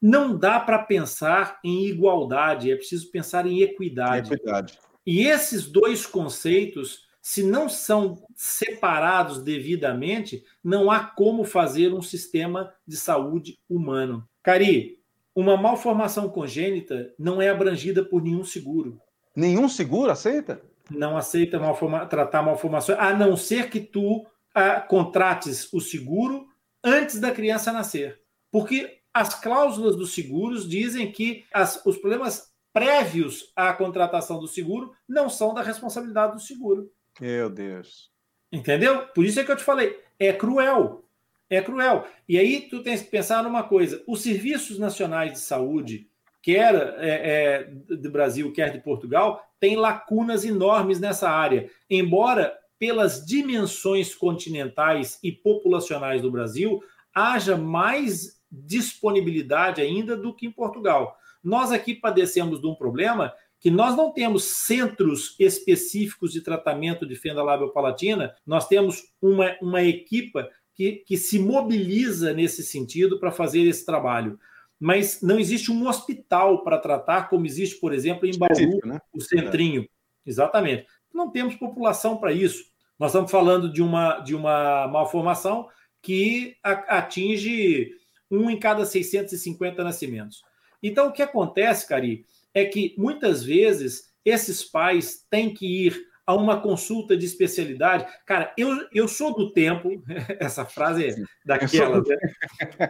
não dá para pensar em igualdade, é preciso pensar em equidade. equidade. E esses dois conceitos, se não são separados devidamente, não há como fazer um sistema de saúde humano. Cari, uma malformação congênita não é abrangida por nenhum seguro. Nenhum seguro aceita? Não aceita malforma tratar malformações, a não ser que tu ah, contrates o seguro antes da criança nascer. Porque as cláusulas dos seguros dizem que as, os problemas prévios à contratação do seguro não são da responsabilidade do seguro. Meu Deus. Entendeu? Por isso é que eu te falei, é cruel. É cruel. E aí tu tens que pensar numa coisa: os serviços nacionais de saúde, quer é, é, do Brasil, quer de Portugal, têm lacunas enormes nessa área. Embora, pelas dimensões continentais e populacionais do Brasil, haja mais disponibilidade ainda do que em Portugal. Nós aqui padecemos de um problema que nós não temos centros específicos de tratamento de fenda labiopalatina, nós temos uma, uma equipa que, que se mobiliza nesse sentido para fazer esse trabalho. Mas não existe um hospital para tratar, como existe, por exemplo, em Bauru, né? o Centrinho. É. Exatamente. Não temos população para isso. Nós estamos falando de uma, de uma malformação que atinge um em cada 650 nascimentos. Então, o que acontece, Cari, é que muitas vezes esses pais têm que ir a uma consulta de especialidade. Cara, eu, eu sou do tempo, *laughs* essa frase é daquela, né?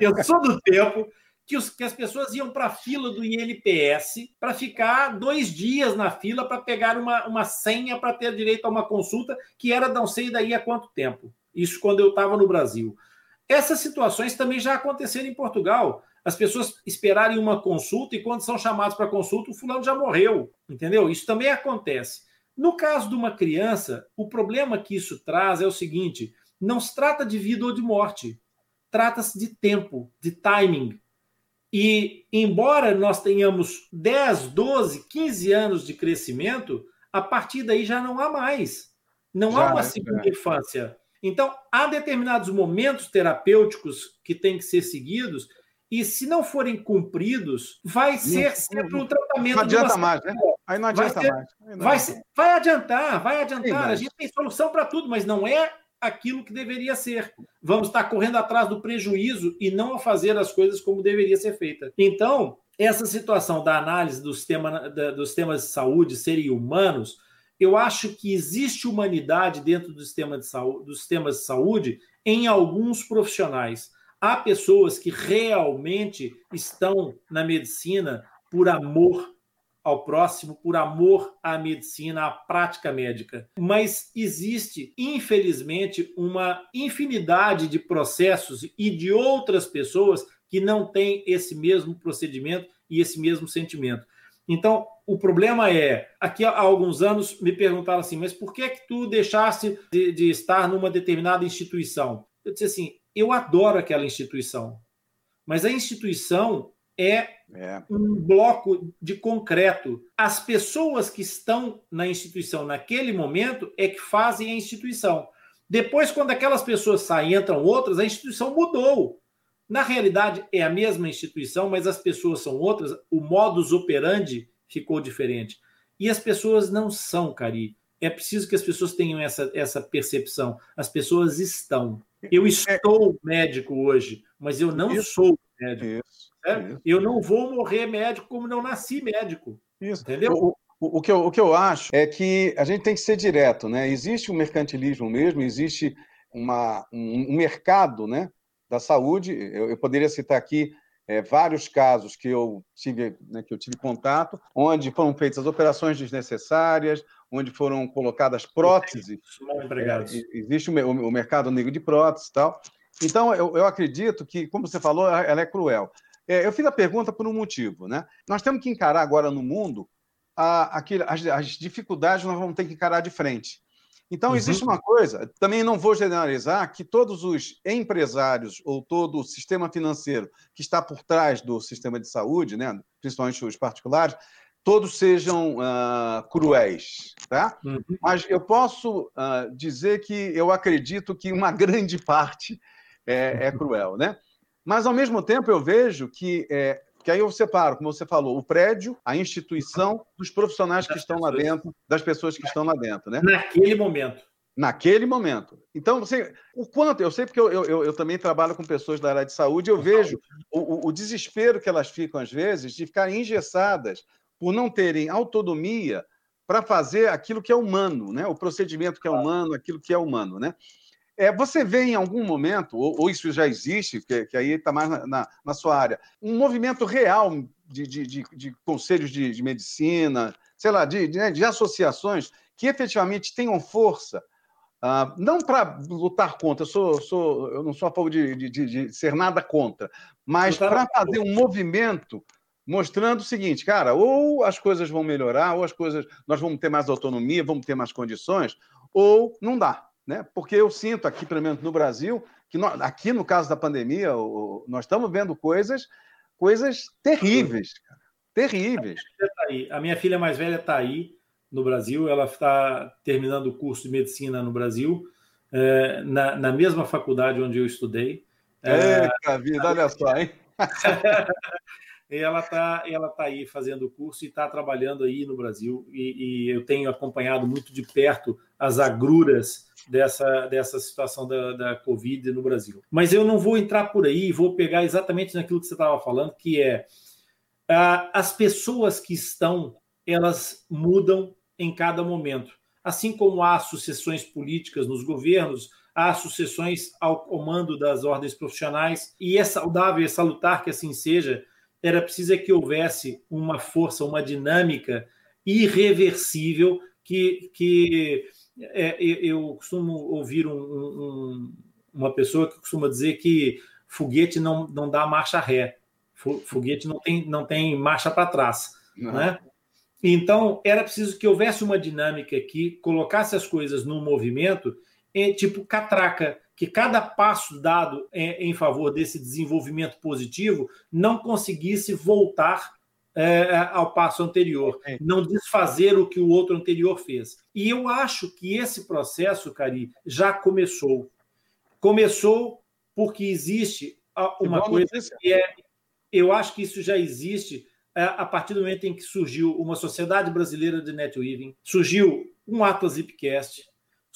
Eu sou do tempo que, os, que as pessoas iam para a fila do INPS para ficar dois dias na fila para pegar uma, uma senha para ter direito a uma consulta que era não sei daí a quanto tempo. Isso quando eu estava no Brasil. Essas situações também já aconteceram em Portugal. As pessoas esperarem uma consulta e quando são chamados para consulta, o fulano já morreu, entendeu? Isso também acontece. No caso de uma criança, o problema que isso traz é o seguinte: não se trata de vida ou de morte, trata-se de tempo, de timing. E embora nós tenhamos 10, 12, 15 anos de crescimento, a partir daí já não há mais. Não já, há uma segunda é. infância. Então, há determinados momentos terapêuticos que têm que ser seguidos, e se não forem cumpridos, vai ser sempre um tratamento. Não adianta mais, né? Aí não adianta vai ser, mais. Não vai, ser, vai adiantar, vai adiantar. a gente tem solução para tudo, mas não é aquilo que deveria ser. Vamos estar correndo atrás do prejuízo e não a fazer as coisas como deveria ser feita. Então, essa situação da análise do sistema, dos sistemas de saúde serem humanos eu acho que existe humanidade dentro do sistema de saúde, dos sistemas de saúde em alguns profissionais. Há pessoas que realmente estão na medicina por amor ao próximo, por amor à medicina, à prática médica. Mas existe, infelizmente, uma infinidade de processos e de outras pessoas que não têm esse mesmo procedimento e esse mesmo sentimento. Então, o problema é, aqui há alguns anos me perguntaram assim, mas por que que tu deixaste de, de estar numa determinada instituição? Eu disse assim, eu adoro aquela instituição, mas a instituição é, é, um bloco de concreto. As pessoas que estão na instituição naquele momento é que fazem a instituição. Depois, quando aquelas pessoas saem entram outras, a instituição mudou. Na realidade, é a mesma instituição, mas as pessoas são outras, o modus operandi ficou diferente. E as pessoas não são, Cari. É preciso que as pessoas tenham essa, essa percepção. As pessoas estão. Eu é. estou médico hoje, mas eu não isso, sou médico. Isso, é? isso. Eu não vou morrer médico como não nasci médico. Isso. Entendeu? O, o, o, que eu, o que eu acho é que a gente tem que ser direto, né? Existe um mercantilismo mesmo, existe uma, um, um mercado, né? Da saúde. Eu, eu poderia citar aqui é, vários casos que eu tive, né, que eu tive contato, onde foram feitas operações desnecessárias, onde foram colocadas próteses. É, existe o, o, mercado negro de próteses e tal. Então, eu, eu, acredito que, como você falou, ela é cruel. É, eu fiz a pergunta por um motivo. Né? Nós temos que encarar agora no mundo a, aquilo, as, as dificuldades nós vamos ter que encarar de frente. Então, uhum. existe uma coisa, também não vou generalizar que todos os empresários ou todo o sistema financeiro que está por trás do sistema de saúde, né, principalmente os particulares, todos sejam uh, cruéis. Tá? Uhum. Mas eu posso uh, dizer que eu acredito que uma *laughs* grande parte é, é cruel. Né? Mas, ao mesmo tempo, eu vejo que é, que aí eu separo, como você falou, o prédio, a instituição, dos profissionais que estão lá dentro, das pessoas que estão lá dentro, né? Naquele momento. Naquele momento. Então, você, o quanto, eu sei porque eu, eu, eu também trabalho com pessoas da área de saúde, eu vejo o, o, desespero que elas ficam, às vezes, de ficarem engessadas por não terem autonomia para fazer aquilo que é humano, né? o procedimento que é humano, aquilo que é humano. Né? É, você vê em algum momento, ou, ou isso já existe, que, que aí está mais na, na, na, sua área, um movimento real de, de, de, de conselhos de, de, medicina, sei lá, de, né, de, associações que efetivamente tenham força, uh, não para lutar contra, eu, sou, sou, eu não sou a favor de, ser nada contra, mas para fazer um movimento mostrando o seguinte, cara, ou as coisas vão melhorar, ou as coisas nós vamos ter mais autonomia, vamos ter mais condições, ou não dá né? Porque eu sinto aqui, pelo menos no Brasil, que nós, aqui no caso da pandemia, o, nós estamos vendo coisas, coisas terríveis, cara, terríveis. A minha, tá a minha filha mais velha está aí no Brasil, ela está terminando o curso de medicina no Brasil, é, na, na, mesma faculdade onde eu estudei. É, é vida, olha só, hein? *laughs* e ela está ela tá aí fazendo o curso e está trabalhando aí no Brasil. E, e, eu tenho acompanhado muito de perto as agruras dessa, dessa situação da, da Covid no Brasil. Mas eu não vou entrar por aí, vou pegar exatamente naquilo que você estava falando, que é uh, as pessoas que estão, elas mudam em cada momento. Assim como há sucessões políticas nos governos, há sucessões ao comando das ordens profissionais, e é saudável, é salutar que assim seja, era preciso que houvesse uma força, uma dinâmica irreversível que, que é, eu costumo ouvir um, um, uma pessoa que costuma dizer que foguete não, não dá marcha ré, foguete não tem, não tem marcha para trás. Né? Então, era preciso que houvesse uma dinâmica que colocasse as coisas no movimento, tipo catraca, que cada passo dado em favor desse desenvolvimento positivo não conseguisse voltar é, é, ao passo anterior, não desfazer o que o outro anterior fez. E eu acho que esse processo, Cari, já começou. Começou porque existe uma coisa que é. Eu acho que isso já existe é, a partir do momento em que surgiu uma Sociedade Brasileira de Netweaving, surgiu um Atlas Ipcast,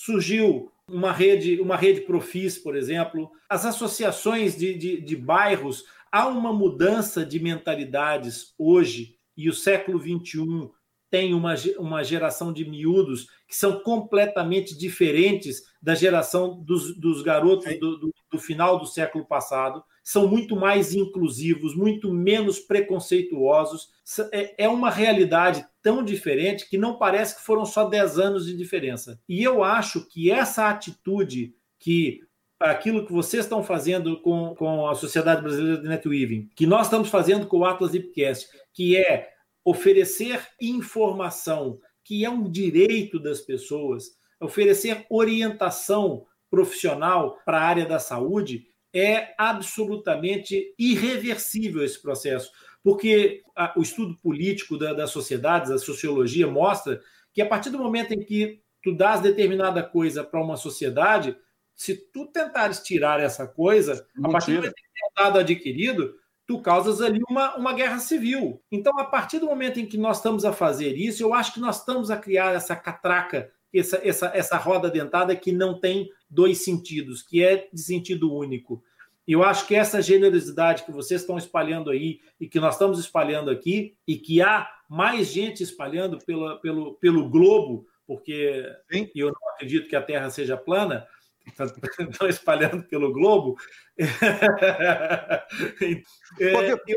surgiu uma rede, uma rede Profis, por exemplo, as associações de, de, de bairros há uma mudança de mentalidades hoje, e o século XXI tem uma, uma geração de miúdos que são completamente diferentes da geração dos, dos garotos do, do, do, final do século passado. São muito mais inclusivos, muito menos preconceituosos. É, é uma realidade tão diferente que não parece que foram só 10 anos de diferença. E eu acho que essa atitude que aquilo que vocês estão fazendo com, com a Sociedade Brasileira de Netweaving, que nós estamos fazendo com o Atlas Ipcast, que é oferecer informação, que é um direito das pessoas, oferecer orientação profissional para a área da saúde, é absolutamente irreversível esse processo, porque a, o estudo político da, das sociedades, a sociologia, mostra que a partir do momento em que tu dás determinada coisa para uma sociedade, se tu tentares tirar essa coisa, Não a partir tira. do momento que é dado adquirido, tu causas ali uma, uma guerra civil. Então, a partir do momento em que nós estamos a fazer isso, eu acho que nós estamos a criar essa catraca, essa, essa, essa roda dentada que não tem dois sentidos, que é de sentido único. E eu acho que essa generosidade que vocês estão espalhando aí e que nós estamos espalhando aqui, e que há mais gente espalhando pela, pelo, pelo globo, porque Sim. eu não acredito que a Terra seja plana, *laughs* estão espalhando pelo globo. *laughs* é,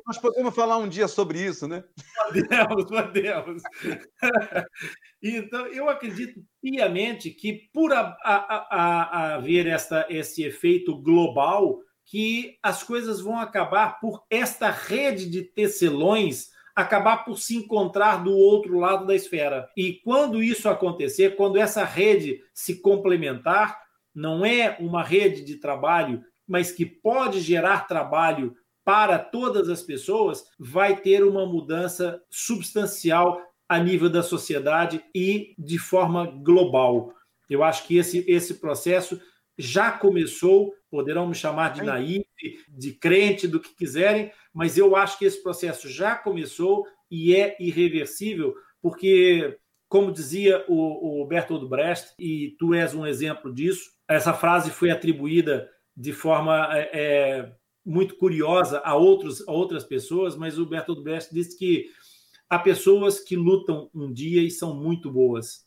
nós podemos falar um dia sobre isso, né? Podemos, podemos. *laughs* Então, eu acredito piamente que, por a, a, a, haver esta, esse efeito global, que as coisas vão acabar por esta rede de tecelões acabar por se encontrar do outro lado da esfera. E quando isso acontecer, quando essa rede se complementar, não é uma rede de trabalho, mas que pode gerar trabalho para todas as pessoas, vai ter uma mudança substancial a nível da sociedade e de forma global. Eu acho que esse, esse processo já começou, poderão me chamar de naive, de crente, do que quiserem, mas eu acho que esse processo já começou e é irreversível, porque, como dizia o, o Bertold Brecht, e tu és um exemplo disso, essa frase foi atribuída de forma é, é, muito curiosa a, outros, a outras pessoas, mas o Bertold Brecht disse que há pessoas que lutam um dia e são muito boas,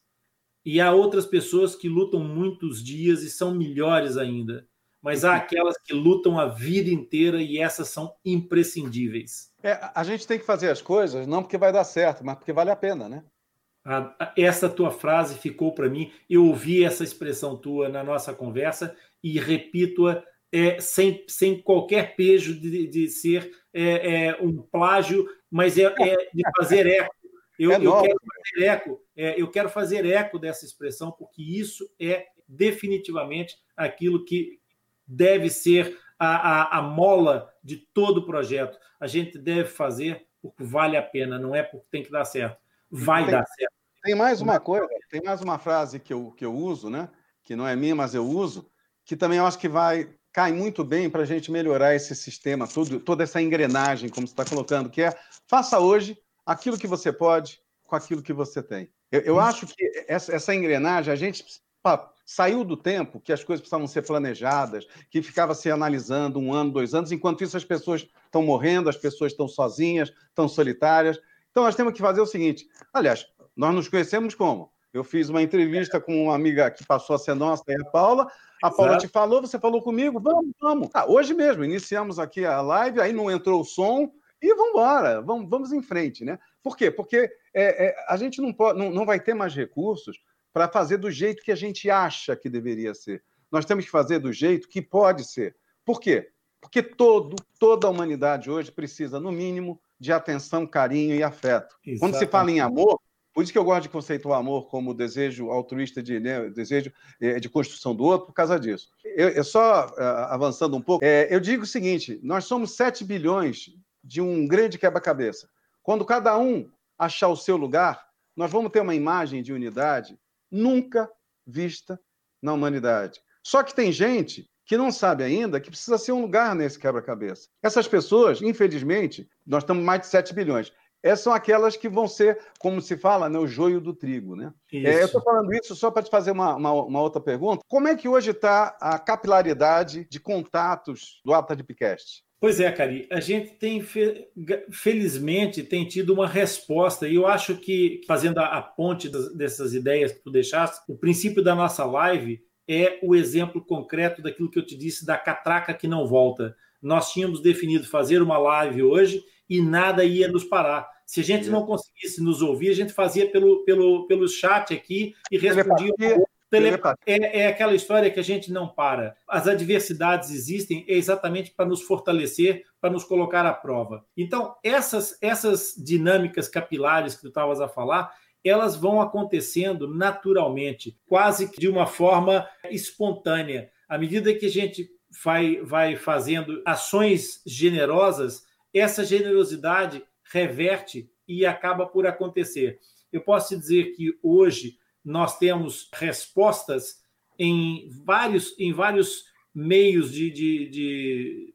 e há outras pessoas que lutam muitos dias e são melhores ainda. Mas há aquelas que lutam a vida inteira e essas são imprescindíveis. É, a gente tem que fazer as coisas não porque vai dar certo, mas porque vale a pena, né? Essa tua frase ficou para mim. Eu ouvi essa expressão tua na nossa conversa e repito-a é, sem, sem qualquer pejo de, de ser é, é, um plágio, mas é, é de fazer eco. Eu, é eu quero fazer eco, é, eu quero fazer eco dessa expressão, porque isso é definitivamente aquilo que deve ser a, a, a mola de todo o projeto. A gente deve fazer porque vale a pena, não é porque tem que dar certo. Vai tem, dar certo. Tem mais uma coisa, tem mais uma frase que eu, que eu uso, né? que não é minha, mas eu uso, que também eu acho que vai cai muito bem para a gente melhorar esse sistema, tudo, toda essa engrenagem, como você está colocando, que é faça hoje aquilo que você pode com aquilo que você tem. Eu, eu acho que essa, essa, engrenagem, a gente saiu do tempo que as coisas precisavam ser planejadas, que ficava se analisando um ano, dois anos, enquanto isso as pessoas estão morrendo, as pessoas estão sozinhas, estão solitárias. Então nós temos que fazer o seguinte: aliás, nós nos conhecemos como? Eu fiz uma entrevista com uma amiga que passou a ser nossa, a Paula. A Paula Exato. te falou, você falou comigo, vamos, vamos. Ah, hoje mesmo, iniciamos aqui a live, aí não entrou o som, e vamos embora, vamos, vamos em frente, né? Por quê? Porque é, é, a gente não, pode, não, não vai ter mais recursos para fazer do jeito que a gente acha que deveria ser. Nós temos que fazer do jeito que pode ser. Por quê? Porque todo, toda a humanidade hoje precisa, no mínimo, de atenção, carinho e afeto. Exatamente. Quando se fala em amor, por isso que eu gosto de conceituar amor como desejo altruísta de né, desejo é, de construção do outro, por causa disso. Eu, eu só uh, avançando um pouco, é, eu digo o seguinte: nós somos 7 bilhões de um grande quebra-cabeça. Quando cada um achar o seu lugar, nós vamos ter uma imagem de unidade nunca vista na humanidade. Só que tem gente que não sabe ainda que precisa ser um lugar nesse quebra-cabeça. Essas pessoas, infelizmente, nós estamos mais de 7 bilhões. Essas são aquelas que vão ser, como se fala, né, o joio do trigo. Né? É, eu estou falando isso só para te fazer uma, uma, uma, outra pergunta. Como é que hoje está a capilaridade de contatos do Ata de Picast? Pois é, Cari, a gente tem, felizmente, tem tido uma resposta, e eu acho que, fazendo a, ponte dessas ideias que tu deixaste, o princípio da nossa live é o exemplo concreto daquilo que eu te disse da catraca que não volta. Nós tínhamos definido fazer uma live hoje e nada ia nos parar. Se a gente não conseguisse nos ouvir, a gente fazia pelo, pelo, pelo chat aqui e respondia. É, é, aquela história que a gente não para. As adversidades existem exatamente para nos fortalecer, para nos colocar à prova. Então, essas, essas dinâmicas capilares que tu estavas a falar, elas vão acontecendo naturalmente, quase que de uma forma espontânea. À medida que a gente vai, vai fazendo ações generosas, essa generosidade reverte e acaba por acontecer. Eu posso dizer que hoje nós temos respostas em vários, em vários meios de, de, de,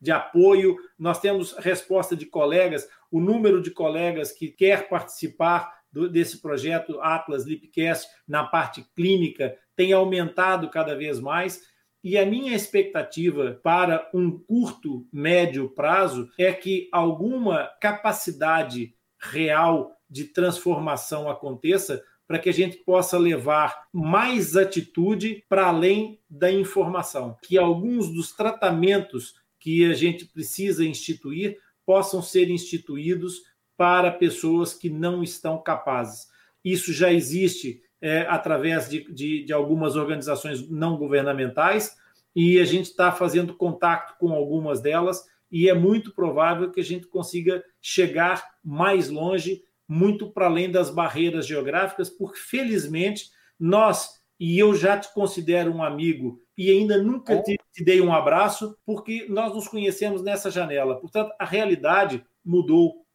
de apoio, nós temos resposta de colegas, o número de colegas que quer participar do, desse projeto Atlas Lipcast na parte clínica tem aumentado cada vez mais. E a minha expectativa para um curto, médio prazo é que alguma capacidade real de transformação aconteça para que a gente possa levar mais atitude para além da informação, que alguns dos tratamentos que a gente precisa instituir possam ser instituídos para pessoas que não estão capazes. Isso já existe é, através de, de, de algumas organizações não governamentais e a gente está fazendo contato com algumas delas e é muito provável que a gente consiga chegar mais longe muito para além das barreiras geográficas, porque felizmente nós, e eu já te considero um amigo e ainda nunca te, te dei um abraço, porque nós nos conhecemos nessa janela. Portanto, a realidade mudou,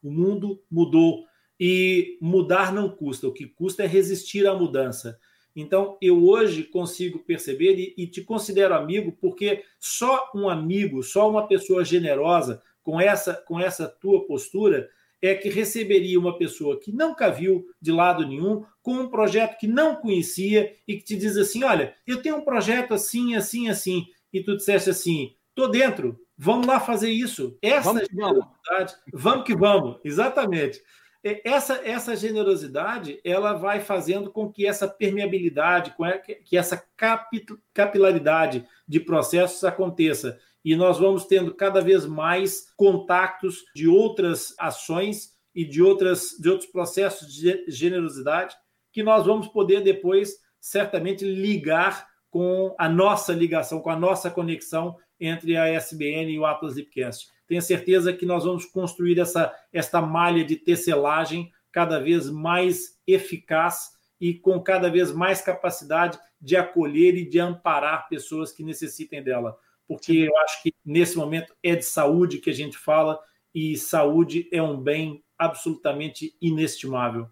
o mundo mudou e mudar não custa, o que custa é resistir à mudança. Então, eu hoje consigo perceber e, e, te considero amigo, porque só um amigo, só uma pessoa generosa, com essa, com essa tua postura, é que receberia uma pessoa que nunca viu de lado nenhum, com um projeto que não conhecia e que te diz assim: olha, eu tenho um projeto assim, assim, assim, e tu disseste assim: tô dentro, vamos lá fazer isso. Essa vamos generosidade, vamos. vamos que vamos, exatamente. Essa, essa generosidade ela vai fazendo com que essa permeabilidade, que essa capilaridade de processos aconteça e nós vamos tendo cada vez mais contatos de outras ações e de, outras, de outros processos de generosidade que nós vamos poder depois certamente ligar com a nossa ligação, com a nossa conexão entre a SBN e o Atlas Lipcast. Tenho certeza que nós vamos construir essa, esta malha de tecelagem cada vez mais eficaz e com cada vez mais capacidade de acolher e de amparar pessoas que necessitem dela porque eu acho que nesse momento é de saúde que a gente fala e saúde é um bem absolutamente inestimável.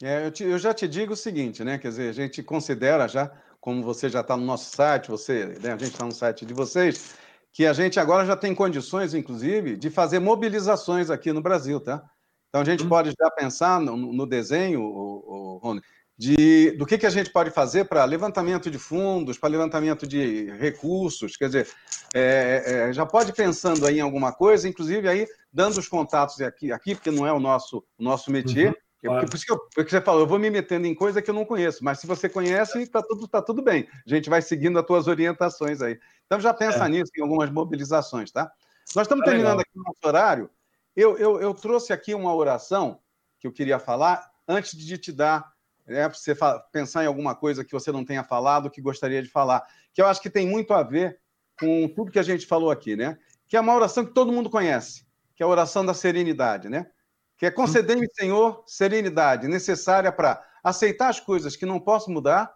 É, eu, te, eu, já te digo o seguinte, né? Quer dizer, a gente considera já, como você já está no nosso site, você, né, a gente está no site de vocês, que a gente agora já tem condições, inclusive, de fazer mobilizações aqui no Brasil, tá? Então a gente hum. pode já pensar no, no desenho, o, o Rony, de, do que, que a gente pode fazer para levantamento de fundos, para levantamento de recursos, quer dizer, é, é, já pode ir pensando aí em alguma coisa, inclusive aí dando os contatos aqui, aqui porque não é o nosso, o nosso métier, uhum, claro. por isso que, eu, porque você falou, eu vou me metendo em coisa que eu não conheço, mas se você conhece, está tudo, tá tudo bem, a gente vai seguindo as tuas orientações aí. Então já pensa é. nisso, em algumas mobilizações, tá? Nós estamos tá terminando aqui o nosso horário, eu, eu, eu trouxe aqui uma oração que eu queria falar, antes de te dar né, para você pensar em alguma coisa que você não tenha falado, que gostaria de falar, que eu acho que tem muito a ver com tudo que a gente falou aqui, né? Que é uma oração que todo mundo conhece, que é a oração da serenidade, né? Que é conceder-me, Senhor, serenidade necessária para aceitar as coisas que não posso mudar,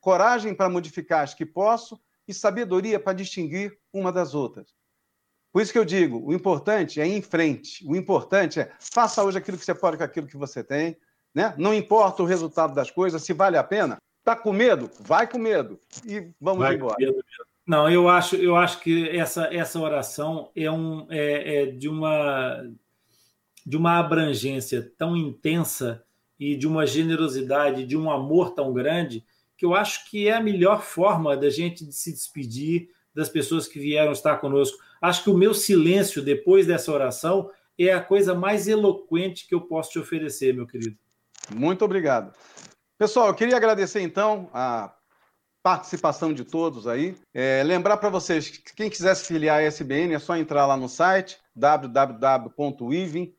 coragem para modificar as que posso e sabedoria para distinguir uma das outras. Por isso que eu digo, o importante é ir em frente. O importante é faça hoje aquilo que você pode com aquilo que você tem. Né? Não importa o resultado das coisas, se vale a pena. Tá com medo? Vai com medo. E vamos Vai embora. Não, eu acho, eu acho que essa, essa oração é, um, é, é de, uma, de uma abrangência tão intensa e de uma generosidade, de um amor tão grande, que eu acho que é a melhor forma da gente se despedir das pessoas que vieram estar conosco. Acho que o meu silêncio depois dessa oração é a coisa mais eloquente que eu posso te oferecer, meu querido. Muito obrigado. Pessoal, eu queria agradecer então a participação de todos aí. É, lembrar para vocês que quem quiser se filiar à SBN é só entrar lá no site www.ivin.com.br.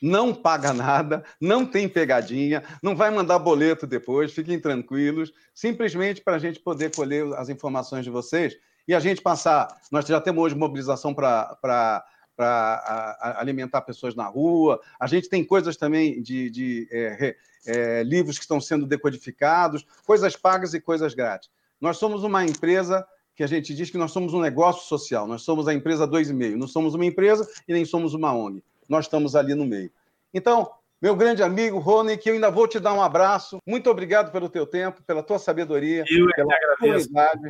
Não paga nada, não tem pegadinha, não vai mandar boleto depois, fiquem tranquilos, simplesmente para a gente poder colher as informações de vocês e a gente passar. Nós já temos hoje mobilização para para alimentar pessoas na rua. A gente tem coisas também de, de é, é, livros que estão sendo decodificados, coisas pagas e coisas grátis. Nós somos uma empresa que a gente diz que nós somos um negócio social, nós somos a empresa 2,5. Não somos uma empresa e nem somos uma ONG. Nós estamos ali no meio. Então, meu grande amigo Rony, que eu ainda vou te dar um abraço. Muito obrigado pelo teu tempo, pela tua sabedoria, eu pela agradeço.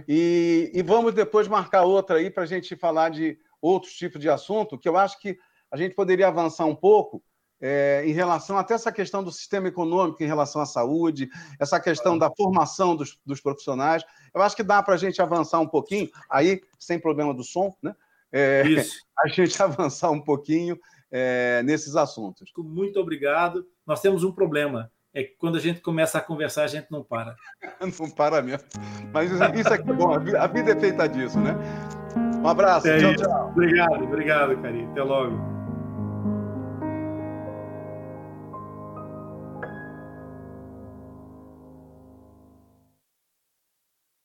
E, e vamos depois marcar outra aí para a gente falar de outros tipos de assunto, que eu acho que a gente poderia avançar um pouco é, em relação até essa questão do sistema econômico em relação à saúde, essa questão da formação dos, dos profissionais. Eu acho que dá para a gente avançar um pouquinho, aí, sem problema do som, né? É, Isso. *laughs* A gente avançar um pouquinho é, nesses assuntos. Muito obrigado. Nós temos um problema. É que quando a gente começa a conversar, a gente não para. *laughs* não para mesmo. Mas isso aqui é bom. A vida é feita disso, né? Um abraço. É tchau, tchau. Obrigado, obrigado, carinho. Até logo.